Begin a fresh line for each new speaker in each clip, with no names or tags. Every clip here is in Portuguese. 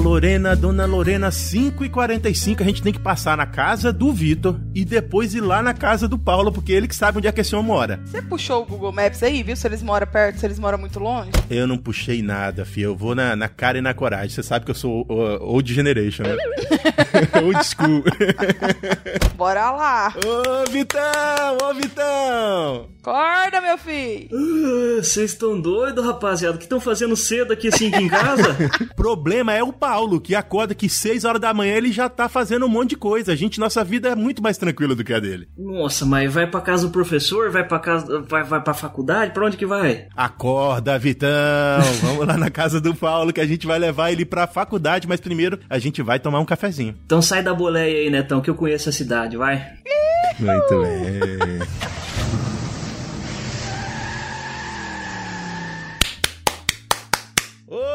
Lorena, Dona Lorena, 5 e 45 a gente tem que passar na casa do Vitor e depois ir lá na casa do Paulo, porque ele que sabe onde é que esse homem mora.
Você puxou o Google Maps aí, viu? Se eles moram perto, se eles moram muito longe?
Eu não puxei nada, filho. Eu vou na, na cara e na coragem. Você sabe que eu sou uh, old generation, né? old school.
Bora lá.
Ô, Vitão! Ô, Vitão!
Acorda, meu filho!
Ah, Vocês estão doidos, rapaziada? O que estão fazendo cedo aqui assim aqui em casa?
problema é o Paulo, que acorda que 6 horas da manhã ele já tá fazendo um monte de coisa. A gente, nossa vida é muito mais tranquila do que a dele.
Nossa, mas vai pra casa do professor? Vai pra casa. Vai, vai pra faculdade? Pra onde que vai?
Acorda, Vitão! Vamos lá na casa do Paulo que a gente vai levar ele pra faculdade, mas primeiro a gente vai tomar um cafezinho.
Então sai da boleia aí, Netão, que eu conheço a cidade, vai.
Muito bem.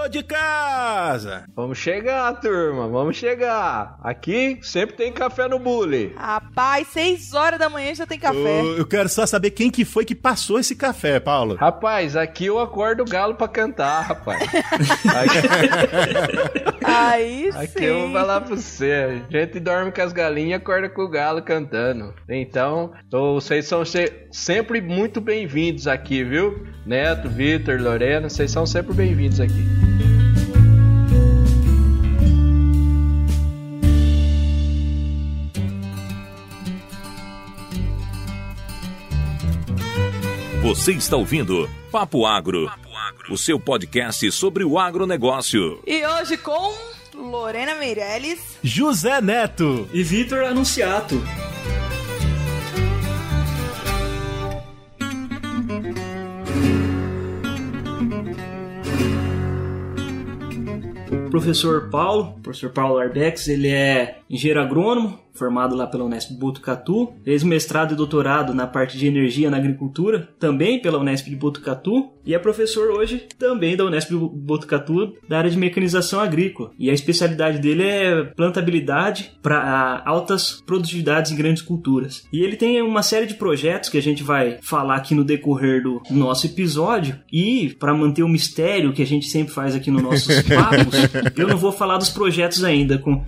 De casa!
Vamos chegar, turma, vamos chegar. Aqui sempre tem café no bule.
Rapaz, 6 horas da manhã já tem café.
Ô, eu quero só saber quem que foi que passou esse café, Paulo.
Rapaz, aqui eu acordo o galo pra cantar, rapaz.
Aí sim.
Aqui eu vou falar pra você. A gente dorme com as galinhas e acorda com o galo cantando. Então, tô- vocês são se- sempre muito bem-vindos aqui, viu? Neto, Vitor, Lorena, vocês são sempre bem-vindos aqui.
Você está ouvindo Papo Agro, o seu podcast sobre o agronegócio.
E hoje com Lorena Meirelles.
José Neto!
E Vitor Anunciato. O professor Paulo, professor Paulo Arbex, ele é engenheiro agrônomo, formado lá pela Unesp Botucatu, fez mestrado e doutorado na parte de energia na agricultura, também pela Unesp de Botucatu, e é professor hoje também da Unesp Botucatu, da área de mecanização agrícola. E a especialidade dele é plantabilidade para altas produtividades em grandes culturas. E ele tem uma série de projetos que a gente vai falar aqui no decorrer do nosso episódio, e para manter o mistério que a gente sempre faz aqui nos nossos papos, eu não vou falar dos projetos ainda com,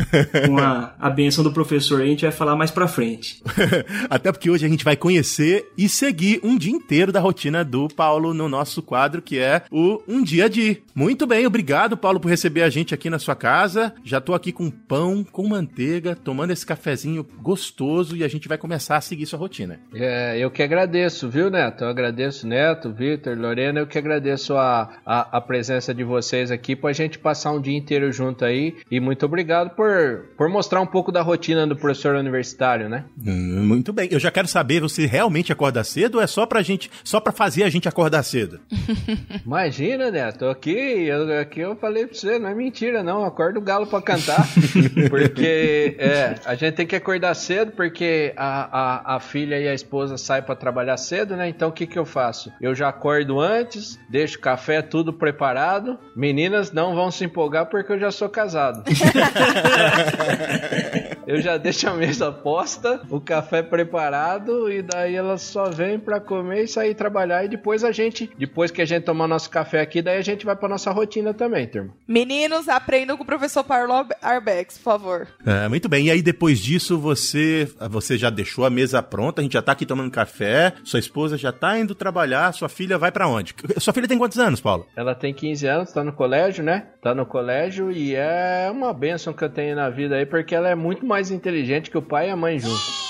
com a, a benção do professor, a gente vai falar mais pra frente.
Até porque hoje a gente vai conhecer e seguir um dia inteiro da rotina do Paulo no nosso quadro, que é o Um Dia de. Muito bem, obrigado, Paulo, por receber a gente aqui na sua casa. Já tô aqui com pão, com manteiga, tomando esse cafezinho gostoso e a gente vai começar a seguir sua rotina.
É, eu que agradeço, viu, Neto? Eu agradeço, Neto, Vitor, Lorena, eu que agradeço a, a, a presença de vocês aqui pra gente passar um dia inteiro junto aí. E muito obrigado por, por mostrar um pouco da rotina do professor universitário, né?
Hum, muito bem. Eu já quero saber, você realmente acorda cedo ou é só pra gente, só pra fazer a gente acordar cedo?
Imagina, Neto, aqui eu, aqui eu falei pra você, não é mentira não, acorda o galo pra cantar, porque é, a gente tem que acordar cedo porque a, a, a filha e a esposa saem pra trabalhar cedo, né? Então o que que eu faço? Eu já acordo antes, deixo o café tudo preparado, meninas não vão se empolgar porque eu já sou casado. Eu já deixo a mesa posta, o café preparado e daí elas só vêm pra comer e sair trabalhar e depois a gente, depois que a gente tomar nosso café aqui, daí a gente vai pra nossa rotina também, turma.
Meninos, aprendam com o professor Paulo Arbex, por favor.
É, muito bem. E aí, depois disso, você você já deixou a mesa pronta, a gente já tá aqui tomando café, sua esposa já tá indo trabalhar, sua filha vai pra onde? Sua filha tem quantos anos, Paulo?
Ela tem 15 anos, tá no colégio, né? Tá no colégio e é uma bênção que eu tenho na vida aí, porque ela é muito mais inteligente que o pai e a mãe juntos.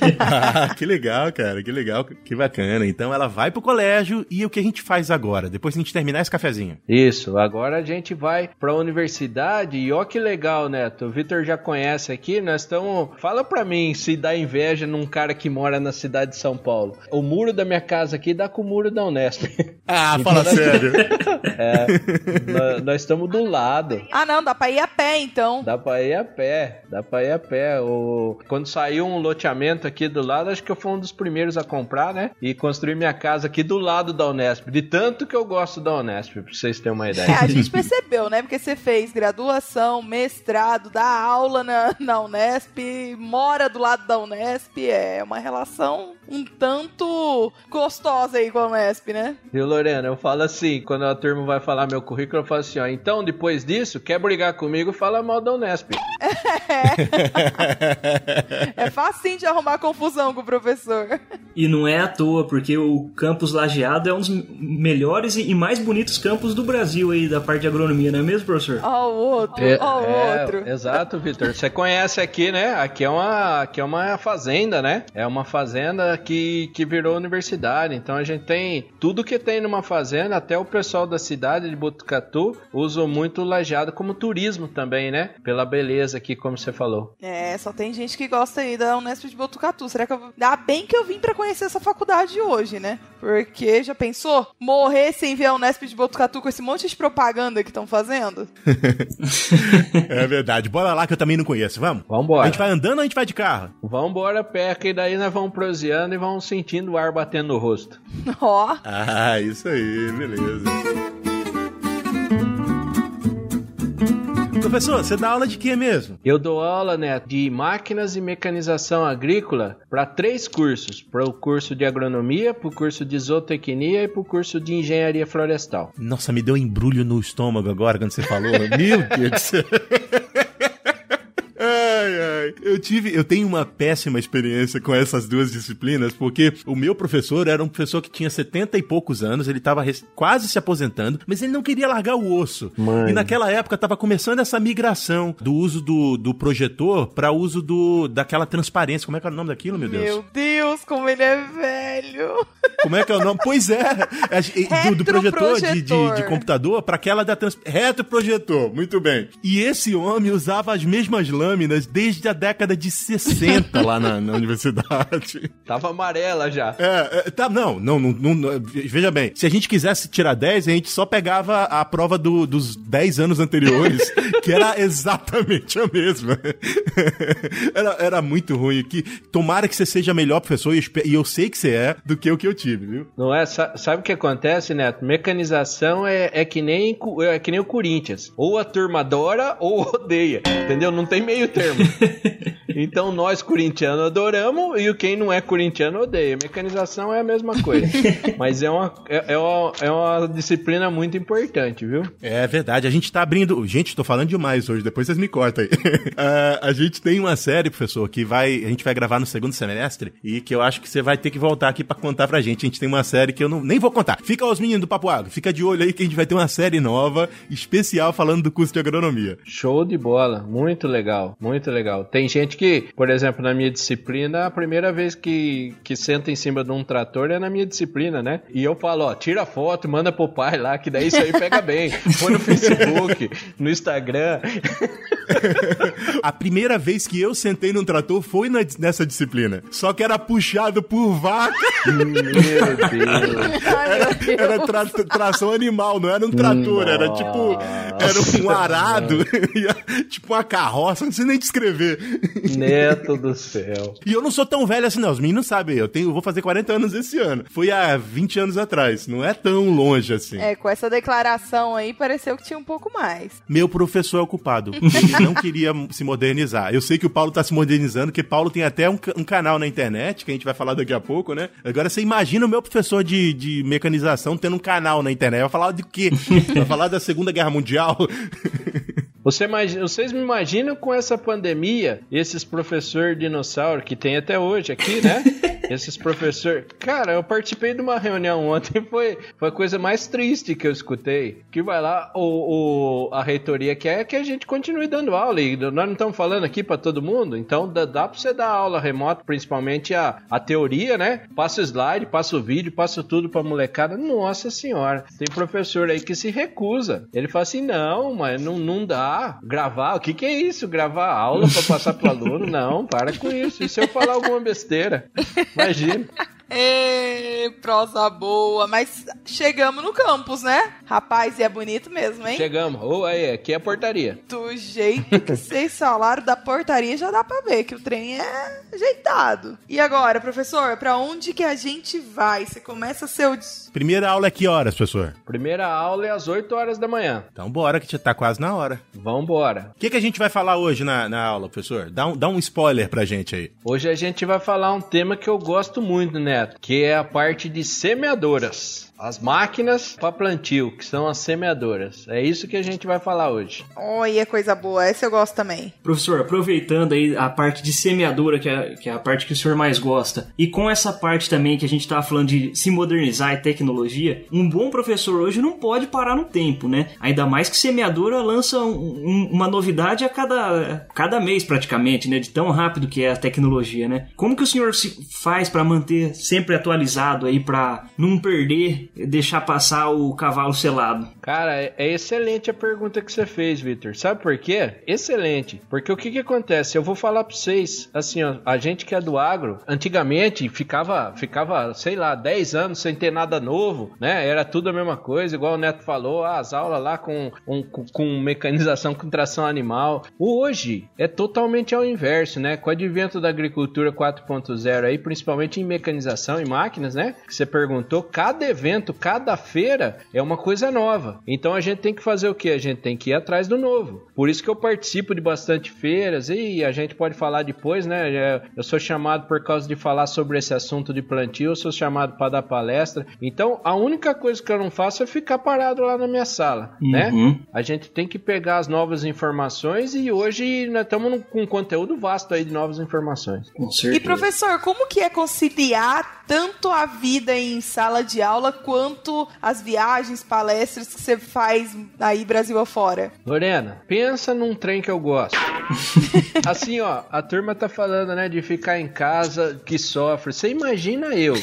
ah, que legal, cara, que legal, que bacana. Então ela vai pro colégio e o que a gente faz agora, depois que a gente terminar esse cafezinho?
Isso, agora a gente vai pra universidade e ó que legal, Neto. O Vitor já conhece aqui, nós estamos. Fala pra mim se dá inveja num cara que mora na cidade de São Paulo. O muro da minha casa aqui dá com o muro da Unesp.
Ah, fala sério.
É, nós- nós estamos do lado.
Ah, não, dá pra ir a pé então.
Dá pra ir a pé, dá pra ir a pé. O... Quando saiu um loteamento loteamento aqui do lado, acho que eu fui um dos primeiros a comprar, né? E construir minha casa aqui do lado da Unesp. De tanto que eu gosto da Unesp, pra vocês terem uma ideia.
É, a gente percebeu, né? Porque você fez graduação, mestrado, dá aula na, na Unesp, mora do lado da Unesp, é uma relação um tanto gostosa aí com a Unesp, né?
Viu, Lorena? Eu falo assim, quando a turma vai falar meu currículo, eu falo assim, ó, então depois disso, quer brigar comigo, fala mal da Unesp.
É facinho de arrumar confusão com o professor.
E não é à toa, porque o campus Lajeado é um dos melhores e mais bonitos campos do Brasil aí, da parte de agronomia, não é mesmo, professor?
Ó o outro,
É,
ó o
é,
outro.
Exato, Vitor. Você conhece aqui, né? Aqui é uma, aqui é uma fazenda, né? É uma fazenda que, que virou universidade. Então a gente tem tudo que tem numa fazenda, até o pessoal da cidade de Botucatu usa muito o lajeado como turismo também, né? Pela beleza aqui, como você falou.
É, só tem gente que gosta aí da Unesp de Botucatu. Será que eu... Dá bem que eu vim pra conhecer essa faculdade hoje, né? Porque, já pensou? Morrer sem ver a Unesp de Botucatu com esse monte de propaganda que estão fazendo?
É verdade. Bora lá que eu também não conheço. Vamos? A
Vambora.
gente vai andando ou a gente vai de carro?
Vambora, pé, que daí nós vamos proseando e vamos sentindo o ar batendo no rosto.
Ó,
Ah, isso aí, beleza. Professor, você dá aula de quê mesmo?
Eu dou aula, né, de máquinas e mecanização agrícola para três cursos: para o curso de agronomia, para o curso de zootecnia e para o curso de engenharia florestal.
Nossa, me deu um embrulho no estômago agora quando você falou. Meu Deus do céu. Ai, ai. Eu tive, eu tenho uma péssima experiência com essas duas disciplinas, porque o meu professor era um professor que tinha 70 e poucos anos, ele tava res- quase se aposentando, mas ele não queria largar o osso.
Mãe.
E naquela época tava começando essa migração do uso do, do projetor para uso do daquela transparência. Como é que é o nome daquilo, meu Deus?
meu Deus, como ele é velho.
Como é que é o nome? Pois é, é, do, do projetor de, de, de computador para aquela da trans... retroprojetor. Muito bem. E esse homem usava as mesmas lâminas desde a década de 60 lá na, na universidade.
Tava amarela já.
É, é, tá, não, não, não, não, veja bem, se a gente quisesse tirar 10, a gente só pegava a prova do- dos 10 anos anteriores, que era exatamente a mesma. Era, era muito ruim, que tomara que você seja melhor professor, e eu, e eu sei que você é, do que o que eu tive, viu?
Não é? Sa- Sabe o que acontece, Neto? Mecanização é, é que nem é que nem o Corinthians. Ou a turma adora ou odeia. Entendeu? Não tem meio termo. Então nós corintianos adoramos e o quem não é corintiano odeia. Mecanização é a mesma coisa. Mas é uma, é, é uma, é uma disciplina muito importante, viu?
É verdade, a gente tá abrindo. Gente, tô falando demais hoje, depois vocês me cortam aí. Ah, a gente tem uma série, professor, que vai. A gente vai gravar no segundo semestre e que eu acho que você vai ter que voltar aqui pra contar pra gente. A gente tem uma série que eu não, nem vou contar. Fica aos meninos do Papo Água, fica de olho aí que a gente vai ter uma série nova, especial, falando do curso de agronomia.
Show de bola, muito legal, muito legal. Tem gente que, por exemplo, na minha disciplina, a primeira vez que, que senta em cima de um trator é na minha disciplina, né? E eu falo, ó, tira foto, manda pro pai lá, que daí isso aí pega bem. Põe no Facebook, no Instagram.
A primeira vez que eu sentei num trator foi na- nessa disciplina. Só que era puxado por vaca.
Meu Deus.
Ai, meu Deus.
Era tra- tração animal, não era um trator, era tipo. Era um arado, tipo uma carroça, não sei nem descrever.
Neto do céu.
E eu não sou tão velho assim, não. Os meninos sabem, eu tenho, eu vou fazer 40 anos esse ano. Foi há 20 anos atrás, não é tão longe assim.
É, com essa declaração aí, pareceu que tinha um pouco mais.
Meu professor é o culpado. Ele não queria se modernizar. Eu sei que o Paulo tá se modernizando, porque Paulo tem até um, um canal na internet, que a gente vai falar daqui a pouco, né? Agora você imagina o meu professor de, de mecanização tendo um canal na internet. Vai falar de quê? Vai falar da Segunda Guerra Mundial?
Você imagina- vocês me imaginam com essa pandemia, esses professor dinossauro que tem até hoje aqui, né? Esses professor. Cara, eu participei de uma reunião ontem, foi, foi a coisa mais triste que eu escutei. Que vai lá, o, o- a reitoria quer que a gente continue dando aula. E nós não estamos falando aqui para todo mundo, então dá, dá pra você dar aula remota, principalmente a, a teoria, né? Passa o slide, passa o vídeo, passa tudo pra molecada. Nossa senhora, tem professor aí que se recusa. Ele fala assim: não, mas não, não dá. Gravar, o que, que é isso? Gravar aula pra passar pro aluno? Não, para com isso. E se eu falar alguma besteira? Imagina.
Ê, prosa boa. Mas chegamos no campus, né? Rapaz, e é bonito mesmo, hein?
Chegamos. Ô, aí, aqui é a portaria.
Do jeito que vocês falaram da portaria, já dá pra ver que o trem é ajeitado. E agora, professor, pra onde que a gente vai? Você começa seu...
Primeira aula é que horas, professor?
Primeira aula é às 8 horas da manhã.
Então bora, que já tá quase na hora.
Vambora.
O que, que a gente vai falar hoje na, na aula, professor? Dá um, dá um spoiler pra gente aí.
Hoje a gente vai falar um tema que eu gosto muito, Que é a parte de semeadoras. As máquinas para plantio, que são as semeadoras. É isso que a gente vai falar hoje.
Olha, coisa boa. Essa eu gosto também.
Professor, aproveitando aí a parte de semeadura, que é, que é a parte que o senhor mais gosta, e com essa parte também que a gente tava falando de se modernizar e tecnologia, um bom professor hoje não pode parar no tempo, né? Ainda mais que semeadura lança um- um- uma novidade a cada, cada mês praticamente, né? De tão rápido que é a tecnologia, né? Como que o senhor se faz para manter sempre atualizado aí, para não perder, deixar passar o cavalo selado?
Cara, é é excelente a pergunta que você fez, Victor. Sabe por quê? Excelente. Porque o que que acontece? Eu vou falar pra vocês, assim, ó, a gente que é do agro, antigamente ficava, ficava, sei lá, 10 anos sem ter nada novo, né? Era tudo a mesma coisa, igual o Neto falou, ah, as aulas lá com, um- com, com mecanização, com tração animal. Hoje é totalmente ao inverso, né? Com o advento da agricultura 4.0 aí, principalmente em mecanização e máquinas, né? Que você perguntou, cada evento, cada feira é uma coisa nova. Então a gente tem que fazer o que? A gente tem que ir atrás do novo. Por isso que eu participo de bastante feiras e a gente pode falar depois, né? É, Eu sou chamado por causa de falar sobre esse assunto de plantio, eu sou chamado para dar palestra. Então a única coisa que eu não faço é ficar parado lá na minha sala, né?
Uhum.
A gente tem que pegar as novas informações e hoje nós estamos com um conteúdo vasto aí de novas informações.
Com certeza.
E professor, como que é conciliar tanto a vida em sala de aula quanto as viagens, palestras que você faz aí Brasil afora?
Lorena, pensa num trem que eu gosto. assim, ó, a turma tá falando, né, de ficar em casa que sofre. Você imagina eu,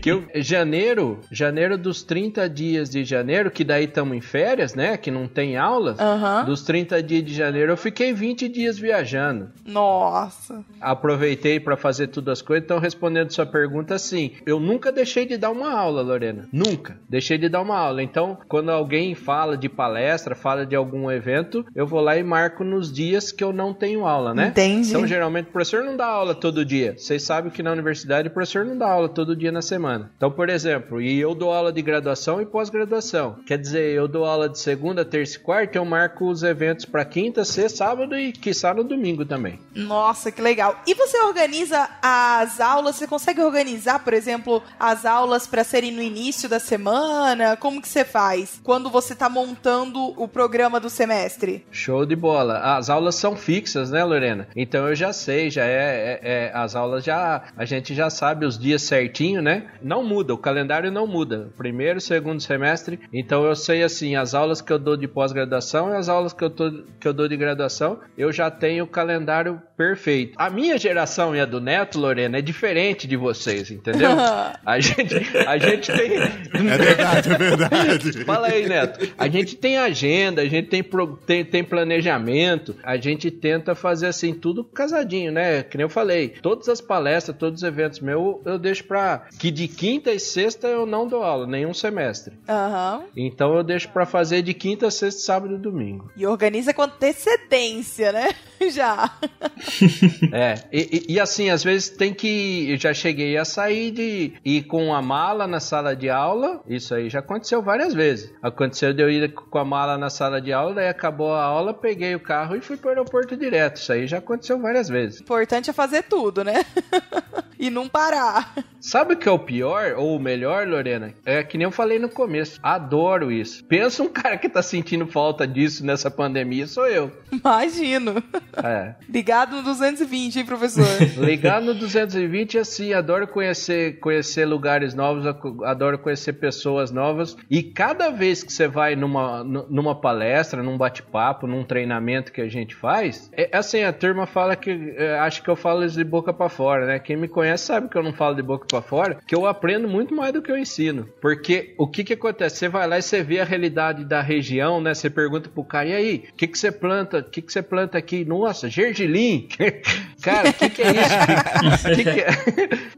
que eu, janeiro, janeiro dos 30 dias de janeiro, que daí estamos em férias, né, que não tem aulas,
Aham.
dos 30 dias de janeiro eu fiquei 20 dias viajando.
Nossa.
Aproveitei para fazer tudo as coisas, então respondendo sua pergunta, sim, eu nunca deixei de dar uma aula, Lorena. Nunca deixei de dar uma aula. Então, quando alguém fala de palestra, fala de algum evento, eu vou lá e marco nos dias que eu não tenho aula, né?
Entendi.
Então, geralmente, o professor não dá aula todo dia. Vocês sabem que na universidade o professor não dá aula todo dia na semana. Então, por exemplo, e eu dou aula de graduação e pós-graduação. Quer dizer, eu dou aula de segunda, terça e quarta, eu marco os eventos para quinta, sexta, sábado e quiçá no domingo também.
Nossa, que legal. E você organiza as aulas? Você consegue organizar, por exemplo, as aulas para serem no início da semana? Como que você faz quando você tá montando o programa do semestre?
Show de bola. As aulas são fixas, né, Lorena? Então eu já sei, já é, é- é- as aulas já a gente já sabe os dias certinho, né? Não muda, o calendário não muda. Primeiro, segundo semestre. Então eu sei assim, as aulas que eu dou de pós-graduação e as aulas que eu, tô- que eu dou de graduação, eu já tenho o calendário perfeito. A minha geração e a do Neto, Lorena, é diferente de vocês, entendeu? A gente, a gente tem
É verdade, é verdade.
Fala aí, Neto. A gente tem agenda, a gente tem, pro- tem, tem planejamento, a gente tenta fazer assim tudo casadinho, né? Que nem eu falei. Todas as palestras, todos os eventos meus, eu deixo pra. Que de quinta e sexta eu não dou aula, nenhum semestre.
Aham.
Então eu deixo pra fazer de quinta, sexta, sábado e domingo.
E organiza com antecedência, né? Já.
É, e, e- e assim, às vezes tem que. Eu já cheguei a sair de ir com a mala na sala de aula. Isso aí já aconteceu várias vezes. Aconteceu de eu ir com a mala na sala de aula, daí acabou a aula, peguei o carro e fui pro aeroporto direto. Isso aí já aconteceu várias vezes.
importante é fazer tudo, né? e não parar.
Sabe o que é o pior ou o melhor, Lorena? É que nem eu falei no começo. Adoro isso. Pensa um cara que tá sentindo falta disso nessa pandemia, sou eu.
Imagino.
É.
Ligado no 220, hein, professor?
Ligar no 220 assim, adoro conhecer, conhecer lugares novos, adoro conhecer pessoas novas. E cada vez que você vai numa, nu- numa palestra, num bate-papo, num treinamento que a gente faz, é assim, a turma fala que é, acha que eu falo isso de boca pra fora, né? Quem me conhece conhece sabe que eu não falo de boca para fora, que eu aprendo muito mais do que eu ensino. Porque o que que acontece? Você vai lá e você vê a realidade da região, né? Você pergunta pro cara, e aí, o que que você planta? O que que você planta aqui? Nossa, gergelim! cara, o que que é isso? que que
é?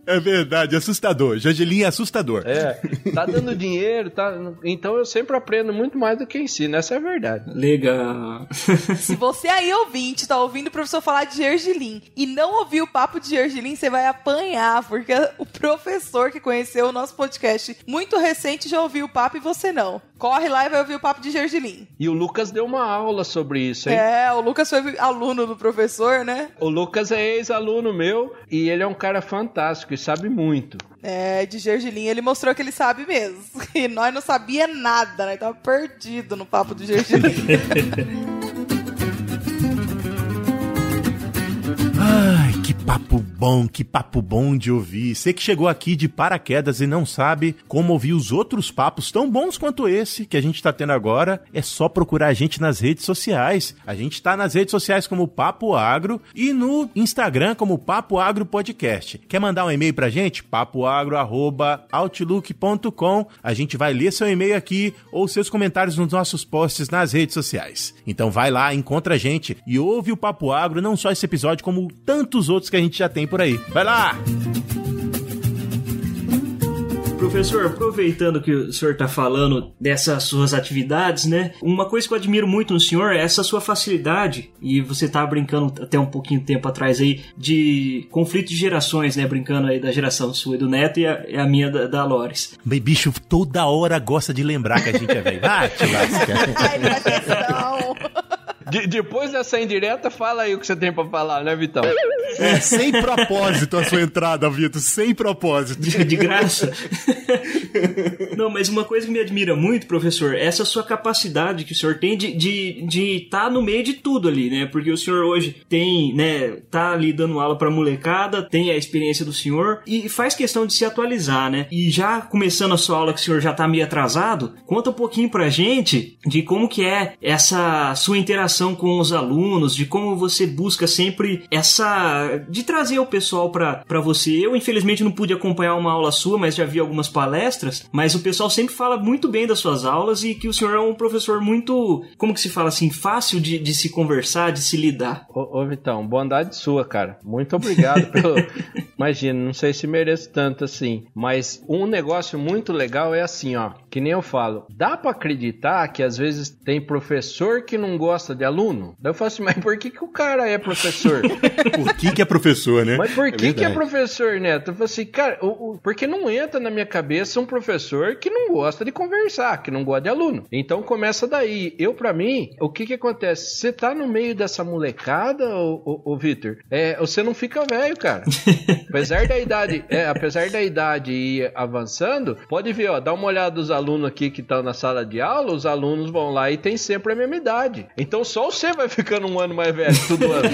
é verdade, assustador. Gergelim é assustador.
É, tá dando dinheiro, tá... Então eu sempre aprendo muito mais do que ensino, essa é a verdade.
Legal.
Se você aí, ouvinte, tá ouvindo o professor falar de gergelim e não ouviu o papo de gergelim, você vai apanhar, porque o professor que conheceu o nosso podcast muito recente já ouviu o papo e você não. Corre lá e vai ouvir o papo de gergelim.
E o Lucas deu uma aula sobre isso, hein?
É, o Lucas foi aluno do professor, né?
O Lucas é ex-aluno meu e ele é um cara fantástico e sabe muito.
É, de gergelim ele mostrou que ele sabe mesmo. E nós não sabia nada, né? Tava perdido no papo de gergelim.
papo bom, que papo bom de ouvir. Você que chegou aqui de paraquedas e não sabe como ouvir os outros papos tão bons quanto esse que a gente tá tendo agora, é só procurar a gente nas redes sociais. A gente tá nas redes sociais como Papo Agro e no Instagram como Papo Agro Podcast. Quer mandar um e-mail pra gente? papoagro@outlook.com. A gente vai ler seu e-mail aqui ou seus comentários nos nossos posts nas redes sociais. Então vai lá, encontra a gente e ouve o Papo Agro, não só esse episódio como tantos outros que a gente já tem por aí. Vai lá!
Professor, aproveitando que o senhor está falando dessas suas atividades, né? Uma coisa que eu admiro muito no senhor é essa sua facilidade, e você tá brincando até um pouquinho tempo atrás aí, de conflito de gerações, né? Brincando aí da geração sua e do Neto e a, e a minha da, da Lores.
Bem, bicho, toda hora gosta de lembrar que a gente é velho. Ah, te lasca.
De, depois dessa indireta, fala aí o que você tem pra falar, né, Vitão?
É, sem propósito a sua entrada, Vitor, sem propósito.
De, de graça. Não, mas uma coisa que me admira muito, professor, é essa sua capacidade que o senhor tem de estar de, de tá no meio de tudo ali, né? Porque o senhor hoje tem, né, tá ali dando aula pra molecada, tem a experiência do senhor e faz questão de se atualizar, né? E já começando a sua aula que o senhor já tá meio atrasado, conta um pouquinho pra gente de como que é essa sua interação com os alunos, de como você busca sempre essa de trazer o pessoal para você. Eu infelizmente não pude acompanhar uma aula sua, mas já vi algumas palestras, mas o pessoal sempre fala muito bem das suas aulas e que o senhor é um professor muito, como que se fala assim, fácil de, de se conversar, de se lidar.
Ô, ô Vitão, bondade sua, cara. Muito obrigado pelo. Imagina, não sei se mereço tanto assim, mas um negócio muito legal é assim, ó, que nem eu falo, dá para acreditar que às vezes tem professor que não gosta de aluno? Daí eu falo assim, mas por que, que o cara é professor?
por que, que é professor, né?
Mas por que, é que é professor, Neto? Eu falo assim, cara, o, o, porque não entra na minha cabeça um professor que não gosta de conversar, que não gosta de aluno. Então começa daí. Eu, para mim, o que que acontece? Você tá no meio dessa molecada, ô, Vitor, é, você não fica velho, cara. apesar da idade, é, apesar da idade ir avançando, pode ver, ó, dá uma olhada dos alunos aqui que estão na sala de aula, os alunos vão lá e tem sempre a mesma idade. Então só você vai ficando um ano mais velho todo ano.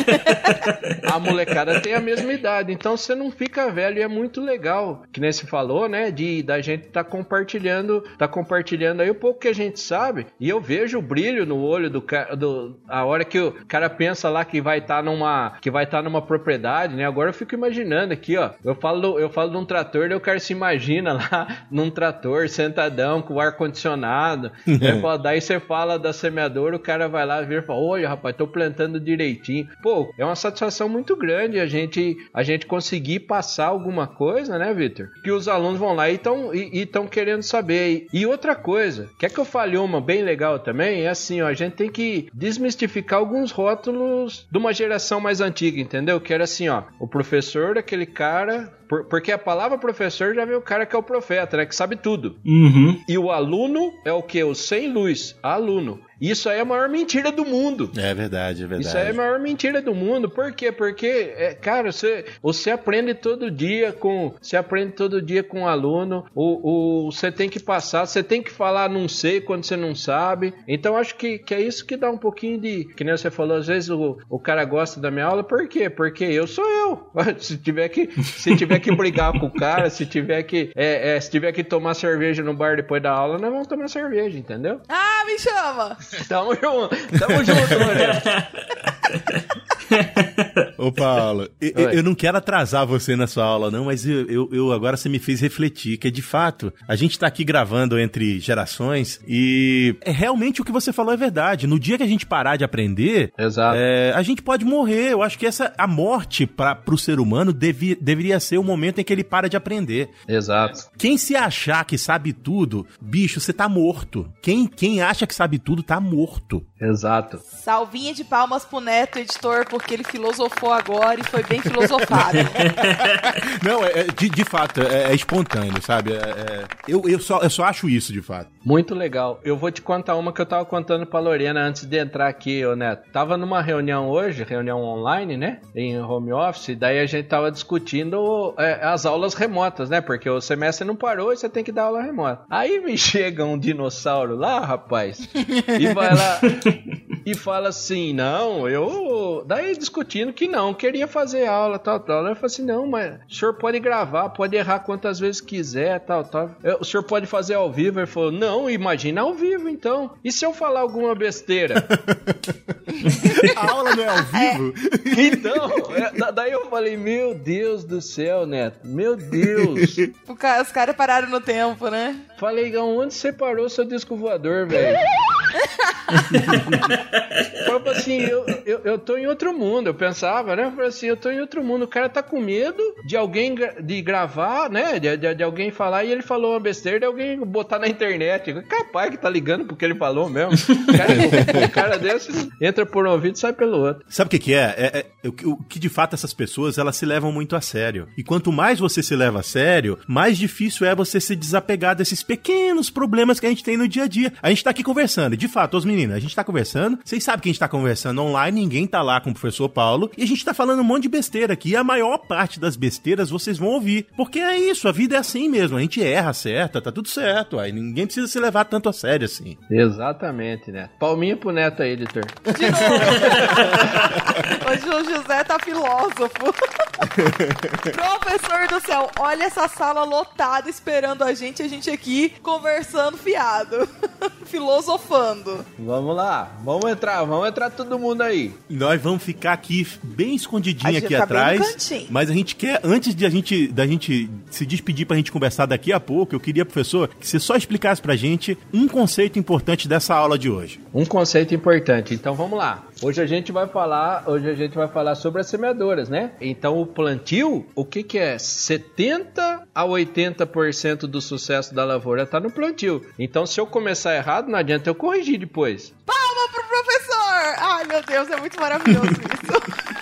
a molecada tem a mesma idade, então você não fica velho e é muito legal. Que nem se falou, né, de da gente tá compartilhando, tá compartilhando aí o pouco que a gente sabe. E eu vejo o brilho no olho do cara, do a hora que o cara pensa lá que vai estar tá numa que vai estar tá numa propriedade, né? Agora eu fico imaginando aqui, ó. Eu falo, eu falo de um trator, daí o cara se imagina lá num trator sentadão com o ar condicionado. né? Daí você fala da semeadora, o cara vai lá ver e fala: "Olha, rapaz, tô plantando direitinho". Pô, é uma satisfação muito grande a gente a gente conseguir passar alguma coisa, né, Vitor? Que os alunos vão lá e estão e estão querendo saber. E outra coisa, quer que eu fale uma bem legal também? É assim, ó, a gente tem que desmistificar alguns rótulos de uma geração mais antiga, entendeu? Que era assim, ó, o professor, aquele cara por, porque a palavra professor já vem o cara que é o profeta, né? Que sabe tudo.
Uhum.
E o aluno é o que? O sem luz. Aluno. Isso aí é a maior mentira do mundo.
É verdade, é verdade.
Isso aí é a maior mentira do mundo. Por quê? Porque, é, cara, você, você aprende todo dia com. Você aprende todo dia com um aluno. O, o, você tem que passar, você tem que falar não sei quando você não sabe. Então acho que, que é isso que dá um pouquinho de. Que nem você falou, às vezes o, o cara gosta da minha aula. Por quê? Porque eu sou eu. Se tiver que, se tiver que brigar com o cara, se tiver que. É, é, se tiver que tomar cerveja no bar depois da aula, nós vamos tomar cerveja, entendeu?
Ah, me chama!
Tamo junto, tamo junto, né?
Ô, Paulo, eu, eu, não quero atrasar você na sua aula, não, mas eu, eu, eu, agora você me fez refletir que, de fato, a gente tá aqui gravando entre gerações e é realmente o que você falou é verdade. No dia que a gente parar de aprender,
Exato.
É, a gente pode morrer. Eu acho que essa a morte para pro ser humano devi, deveria ser o momento em que ele para de aprender.
Exato.
Quem se achar que sabe tudo, bicho, você tá morto. Quem, quem acha que sabe tudo tá morto.
Exato.
Salvinha de palmas pro Neto, editor, porque ele filosofou agora e foi bem filosofado.
Não, é, é, de, de fato, é, é espontâneo, sabe? É, é, eu, eu, só, eu só acho isso, de fato.
Muito legal. Eu vou te contar uma que eu tava contando pra Lorena antes de entrar aqui, ô Neto. Tava numa reunião hoje, reunião online, né? Em home office, daí a gente tava discutindo é, as aulas remotas, né? Porque o semestre não parou e você tem que dar aula remota. Aí me chega um dinossauro lá, rapaz, e vai lá e fala assim: não, eu. Daí discutindo que não, queria fazer aula, tal, tal. Eu falei assim: não, mas o senhor pode gravar, pode errar quantas vezes quiser, tal, tal. Eu, o senhor pode fazer ao vivo? Ele falou: não, imagina ao vivo então. E se eu falar alguma besteira?
A aula não é ao vivo?
É. Então, é, daí eu falei: meu Deus do céu, Neto, meu Deus.
Os caras pararam no tempo, né?
Falei: onde você parou seu disco voador, velho? Falei assim, eu, eu, eu tô em outro mundo. Eu pensava, né? Eu falei assim, eu tô em outro mundo. O cara tá com medo de alguém de gravar, né? De, de, de alguém falar e ele falou uma besteira de alguém botar na internet. Capaz que tá ligando porque ele falou mesmo. O cara, um cara desse entra por um ouvido e sai pelo outro.
Sabe o que, que é? É, é? O que de fato essas pessoas elas se levam muito a sério. E quanto mais você se leva a sério, mais difícil é você se desapegar desses pequenos problemas que a gente tem no dia a dia. A gente tá aqui conversando. De fato, os meninos, a gente tá conversando. Vocês sabem que a gente tá conversando online, ninguém tá lá com o professor Paulo. E a gente tá falando um monte de besteira aqui. E a maior parte das besteiras vocês vão ouvir. Porque é isso, a vida é assim mesmo. A gente erra, certa, tá tudo certo. Aí ninguém precisa se levar tanto a sério assim.
Exatamente, né? Palminha pro neto aí, editor.
De novo. Hoje o José tá filósofo. Professor do céu, olha essa sala lotada esperando a gente, a gente aqui conversando fiado, filosofando.
Vamos lá, vamos entrar, vamos entrar todo mundo aí.
Nós vamos ficar aqui bem escondidinho aqui atrás, mas a gente quer antes de a gente da gente se despedir pra gente conversar daqui a pouco, eu queria, professor, que você só explicasse pra gente um conceito importante dessa aula de hoje.
Um conceito importante. Então vamos lá. Hoje a gente vai falar, hoje a gente vai falar sobre as semeadoras, né? Então o plantio, o que que é? 70 a 80% do sucesso da lavoura tá no plantio. Então se eu começar errado, não adianta eu corrigir depois.
Palma pro professor! Ai, meu Deus, é muito maravilhoso isso.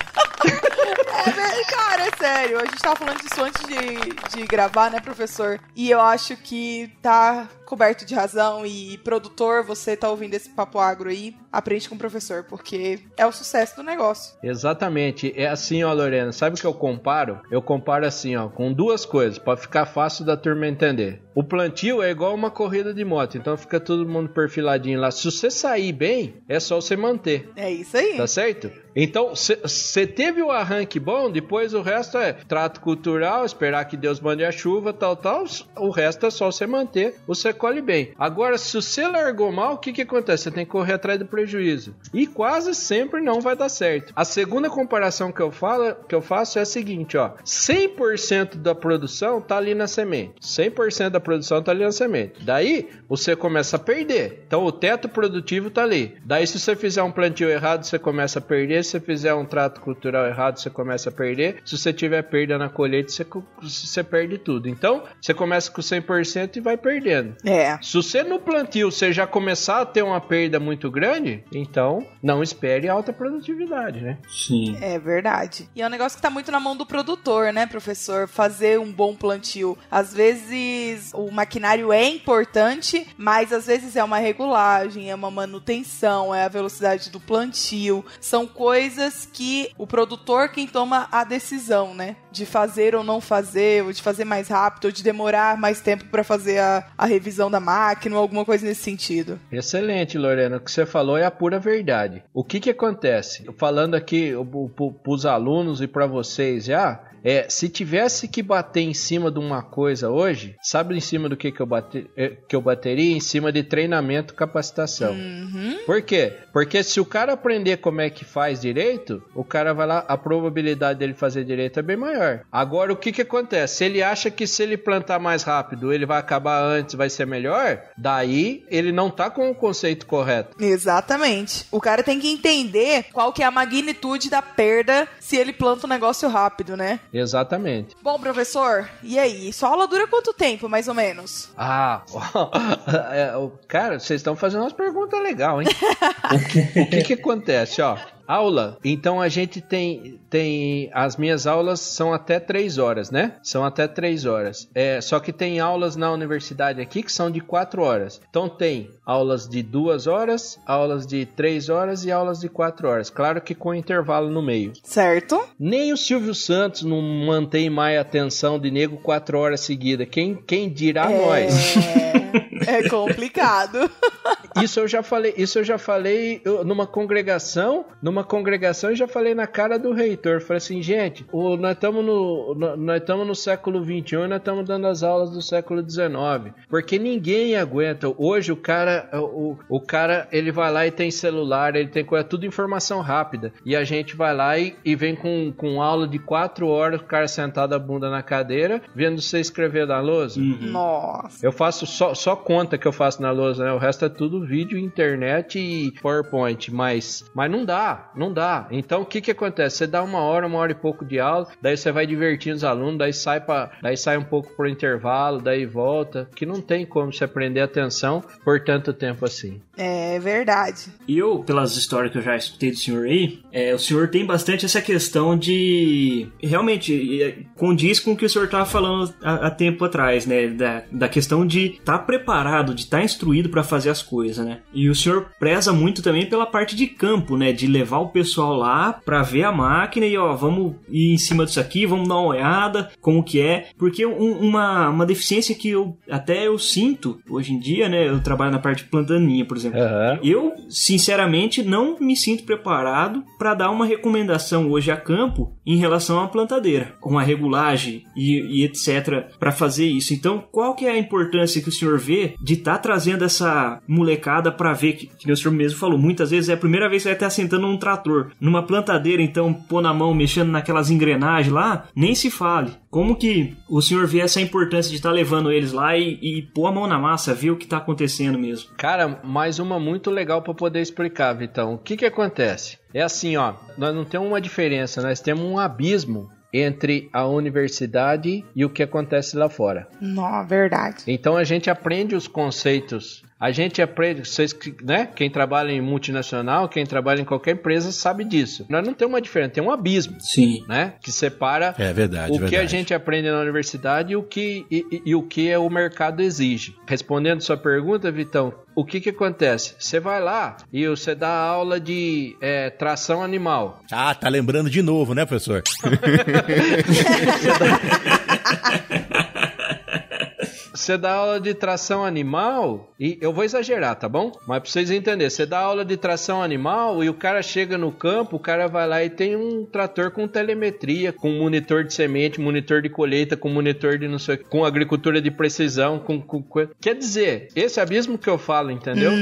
É, cara, é sério. A gente tava falando disso antes de, de gravar, né, professor? E eu acho que tá coberto de razão e produtor, você tá ouvindo esse papo agro aí, aprende com o professor, porque é o sucesso do negócio.
Exatamente. É assim, ó, Lorena, sabe o que eu comparo? Eu comparo assim, ó, com duas coisas, para ficar fácil da turma entender. O plantio é igual uma corrida de moto, então fica todo mundo perfiladinho lá. Se você sair bem, é só você manter.
É isso aí.
Tá certo? Então, você teve o arranque bom, depois o resto é trato cultural, esperar que Deus mande a chuva, tal, tal. O resto é só você manter, você colhe bem. Agora, se você largou mal, o que que acontece? Você tem que correr atrás do prejuízo. E quase sempre não vai dar certo. A segunda comparação que eu, falo, que eu faço é a seguinte, ó. 100% da produção tá ali na semente. 100% da produção tá ali na semente. Daí, você começa a perder. Então, o teto produtivo tá ali. Daí, se você fizer um plantio errado, você começa a perder. Se você fizer um trato cultural errado, você começa a perder. Se você tiver perda na colheita, você, você perde tudo. Então, você começa com 100% e vai perdendo.
É.
Se você no plantio você já começar a ter uma perda muito grande, então não espere alta produtividade, né?
Sim.
É verdade. E é um negócio que tá muito na mão do produtor, né, professor? Fazer um bom plantio. Às vezes o maquinário é importante, mas às vezes é uma regulagem, é uma manutenção, é a velocidade do plantio. São coisas que o produtor quem toma a decisão, né? De fazer ou não fazer, ou de fazer mais rápido, ou de demorar mais tempo para fazer a, a revisão da máquina, ou alguma coisa nesse sentido.
Excelente, Lorena. O que você falou é a pura verdade. O que que acontece? Falando aqui para os alunos e para vocês já, É, se tivesse que bater em cima de uma coisa hoje, sabe em cima do que, que, eu, bate, eh, que eu bateria? Em cima de treinamento capacitação.
Uhum.
Por quê? Porque se o cara aprender como é que faz direito, o cara vai lá, a probabilidade dele fazer direito é bem maior. Agora, o que que acontece? Se ele acha que se ele plantar mais rápido, ele vai acabar antes, vai ser melhor, daí ele não tá com o conceito correto.
Exatamente. O cara tem que entender qual que é a magnitude da perda se ele planta um negócio rápido, né?
Exatamente.
Bom, professor, e aí? Sua aula dura quanto tempo, mais ou menos?
Ah, é, o- cara, vocês estão fazendo umas perguntas legais, hein? o que que acontece, ó? Aula. Então a gente tem tem as minhas aulas são até três horas, né? São até três horas. É, só que tem aulas na universidade aqui que são de quatro horas. Então tem aulas de duas horas, aulas de três horas e aulas de quatro horas. Claro que com intervalo no meio.
Certo?
Nem o Silvio Santos não mantém mais a atenção de nego quatro horas seguidas. Quem, quem dirá nós?
É, complicado.
Isso eu já falei, isso eu já falei eu- numa congregação, numa congregação eu já falei na cara do reitor, falei assim, gente, o- nós estamos no no- nós estamos no século 21 e nós estamos dando as aulas do século 19, porque ninguém aguenta. Hoje o cara, o, o cara, ele vai lá e tem celular, ele tem coisa, tudo informação rápida, e a gente vai lá e, e vem com, com aula de quatro horas, o cara sentado a bunda na cadeira, vendo você escrever na lousa.
Nossa.
Eu faço só, só conta que eu faço na lousa, né? O resto é tudo vídeo, internet e PowerPoint. Mas, mas não dá, não dá. Então o que que acontece? Você dá uma hora, uma hora e pouco de aula, daí você vai divertindo os alunos, daí sai para, daí sai um pouco pro intervalo, daí volta. Que não tem como você prender atenção por tanto tempo assim.
É verdade.
E eu, pelas histórias que eu já escutei do senhor aí, é, o senhor tem bastante essa questão de. Realmente, é, condiz com o que o senhor estava falando há, há tempo atrás, né? Da, da questão de estar preparado, de estar instruído para fazer as coisas, né? E o senhor preza muito também pela parte de campo, né? De levar o pessoal lá para ver a máquina e, ó, vamos ir em cima disso aqui, vamos dar uma olhada, como que é. Porque um- uma, uma deficiência que eu até eu sinto hoje em dia, né? Eu trabalho na parte de plantaninha, por exemplo. Eu, sinceramente, não me sinto preparado para dar uma recomendação hoje a campo em relação à plantadeira, com a regulagem e, e etc, para fazer isso. Então, qual que é a importância que o senhor vê de estar trazendo essa molecada para ver que, que o senhor mesmo falou, muitas vezes é a primeira vez que você vai estar sentando num trator, numa plantadeira, então pôr na mão, mexendo naquelas engrenagens lá, nem se fale. Como que o senhor vê essa importância de estar levando eles lá e, e pôr a mão na massa, ver o que está acontecendo mesmo?
Cara, mais uma muito legal para poder explicar, Vitão. O que que acontece? É assim, ó, nós não temos uma diferença, nós temos um abismo entre a universidade e o que acontece lá fora.
Não, verdade.
Então a gente aprende os conceitos. A gente aprende, vocês, que- né? Quem trabalha em multinacional, quem trabalha em qualquer empresa sabe disso. Nós não temos uma diferença, tem um abismo,
Sim.
né? Que separa
É verdade,
o que a
verdade.
gente aprende na universidade e o que, e, e- e o que é o mercado exige. Respondendo sua pergunta, Vitão, o que que acontece? Você vai lá e você dá aula de é, tração animal.
Ah, tá lembrando de novo, né, professor?
Você dá aula de tração animal e eu vou exagerar, tá bom? Mas pra vocês entenderem, você dá aula de tração animal e o cara chega no campo, o cara vai lá e tem um trator com telemetria, com monitor de semente, monitor de colheita, com monitor de não sei, com agricultura de precisão, com, com quer dizer, esse abismo que eu falo, entendeu?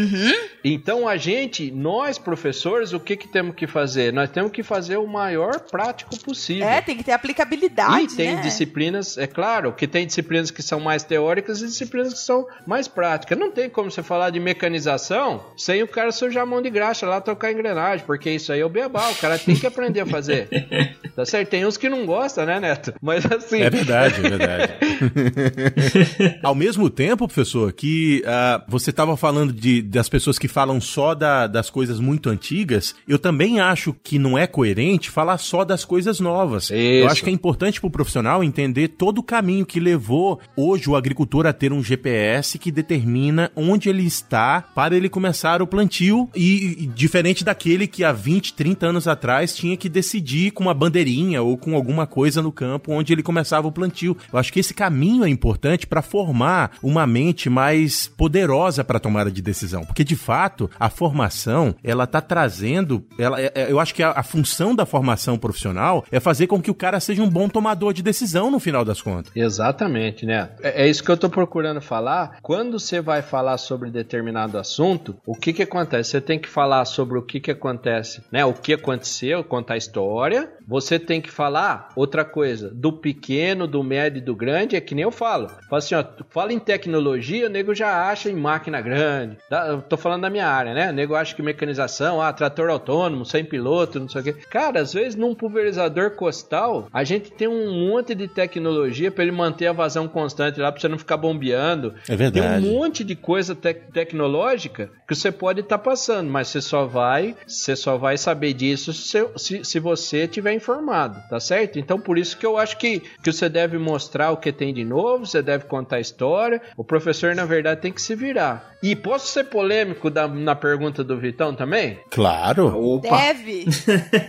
Então a gente, nós professores, o que que temos que fazer? Nós temos que fazer o maior prático possível.
É, tem que ter aplicabilidade,
E tem
né?
disciplinas, é claro, que tem disciplinas que são mais teóricas e disciplinas que são mais práticas. Não tem como você falar de mecanização sem o cara sujar a mão de graxa lá tocar engrenagem, porque isso aí é o beabá, o cara tem que aprender a fazer. Tá certo? Tem uns que não gostam, né, Neto? Mas assim.
É verdade, é verdade. Ao mesmo tempo, professor, que ah, você estava falando de, das pessoas que falam só da- das coisas muito antigas, eu também acho que não é coerente falar só das coisas novas. Eu
Isso.
acho que é importante para o profissional entender todo o caminho que levou hoje o agricultor a ter um GPS que determina onde ele está para ele começar o plantio e, e diferente daquele que há 20, 30 anos atrás tinha que decidir com uma bandeirinha ou com alguma coisa no campo onde ele começava o plantio. Eu acho que esse caminho é importante para formar uma mente mais poderosa para tomada de decisão, porque de fato a formação ela tá trazendo, ela, é, é, eu acho que a, a função da formação profissional é fazer com que o cara seja um bom tomador de decisão no final das contas.
Exatamente, né? É, é isso que eu tô procurando falar. Quando você vai falar sobre determinado assunto, o que que acontece? Você tem que falar sobre o que que acontece, né? O que aconteceu, contar a história. Você tem que falar outra coisa, do pequeno, do médio e do grande, é que nem eu falo. Fala assim, ó, fala em tecnologia, o nego já acha em máquina grande. Eu tô falando da minha área, né? O nego acha que mecanização, ah, trator autônomo, sem piloto, não sei o quê. Cara, às vezes num pulverizador costal, a gente tem um monte de tecnologia para ele manter a vazão constante lá, pra você não ficar bombeando.
É verdade.
Tem um monte de coisa te tecnológica que você pode estar tá passando, mas você só vai, você só vai saber disso se, se, se você tiver informado, tá certo? Então por isso que eu acho que, que você deve mostrar o que tem de novo, você deve contar a história. O professor, na verdade, tem que se virar. E posso ser polêmico da, na pergunta do Vitão também?
Claro.
Opa. Deve.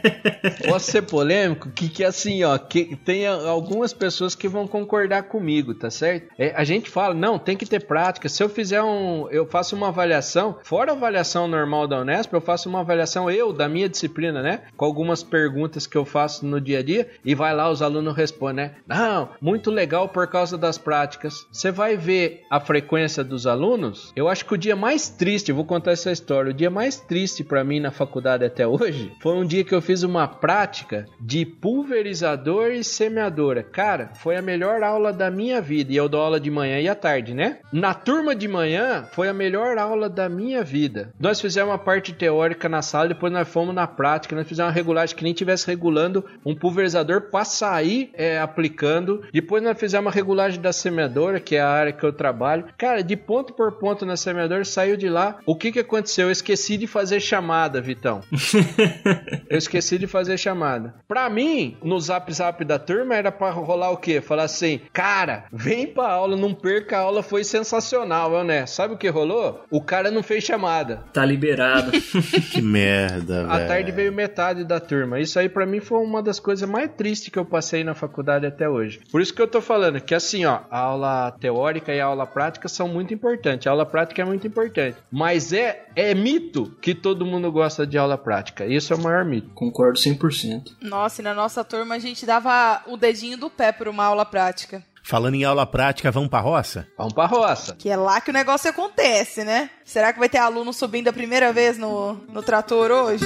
posso ser polêmico? Que, que assim, ó, que tem algumas pessoas que vão concordar comigo, tá certo? É, a gente fala, não, tem que ter prática. Se eu fizer um. Eu faço uma avaliação, fora a avaliação normal da Unesp, eu faço uma avaliação eu, da minha disciplina, né? Com algumas perguntas que eu faço no dia a dia, e vai lá, os alunos respondem, né? Não, muito legal por causa das práticas. Você vai ver a frequência dos alunos, eu acho que o dia mais triste, vou contar essa história, o dia mais triste para mim na faculdade até hoje foi um dia que eu fiz uma prática de pulverizador e semeadora. Cara, foi a melhor aula da minha vida e eu dou aula de manhã e à tarde, né? Na turma de manhã foi a melhor aula da minha vida. Nós fizemos uma parte teórica na sala, depois nós fomos na prática, nós fizemos uma regulagem que nem tivesse regulando um pulverizador para sair é, aplicando. Depois nós fizemos uma regulagem da semeadora, que é a área que eu trabalho. Cara, de ponto por ponto na semeadora, saiu de lá. O que que aconteceu? Eu esqueci de fazer chamada, Vitão. eu esqueci de fazer chamada. Pra mim, no zap zap da turma, era pra rolar o quê? Falar assim, cara, vem pra aula, não perca a aula, foi sensacional, né? Sabe o que rolou? O cara não fez chamada.
Tá liberado.
que merda, velho.
À tarde veio metade da turma. Isso aí para mim foi uma das coisas mais tristes que eu passei na faculdade até hoje. Por isso que eu tô falando que assim, ó, a aula teórica e a aula prática são muito importantes. A aula prática é muito importante. Mas é, é mito que todo mundo gosta de aula prática. Isso é o maior mito.
Concordo 100%.
Nossa, e na nossa turma a gente dava o dedinho do pé por uma aula prática.
Falando em aula prática, vamos pra roça?
Vamos pra roça.
Que é lá que o negócio acontece, né? Será que vai ter aluno subindo a primeira vez no, no trator hoje?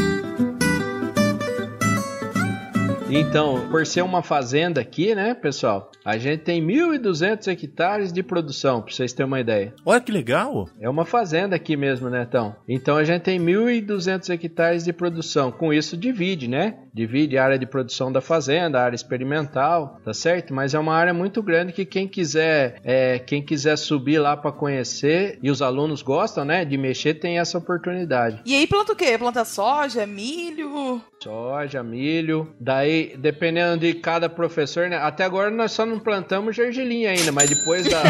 Então, por ser uma fazenda aqui, né, pessoal? A gente tem 1.200 hectares de produção, pra vocês terem uma ideia.
Olha que legal!
É uma fazenda aqui mesmo, né, então? Então a gente tem 1.200 hectares de produção. Com isso, divide, né? Divide a área de produção da fazenda, a área experimental, tá certo? Mas é uma área muito grande que quem quiser, é, quem quiser subir lá para conhecer, e os alunos gostam, né, de mexer, tem essa oportunidade.
E aí planta o quê? Planta soja, milho?
Soja, milho. Daí, dependendo de cada professor, né? Até agora nós só não plantamos gergelim ainda, mas depois da,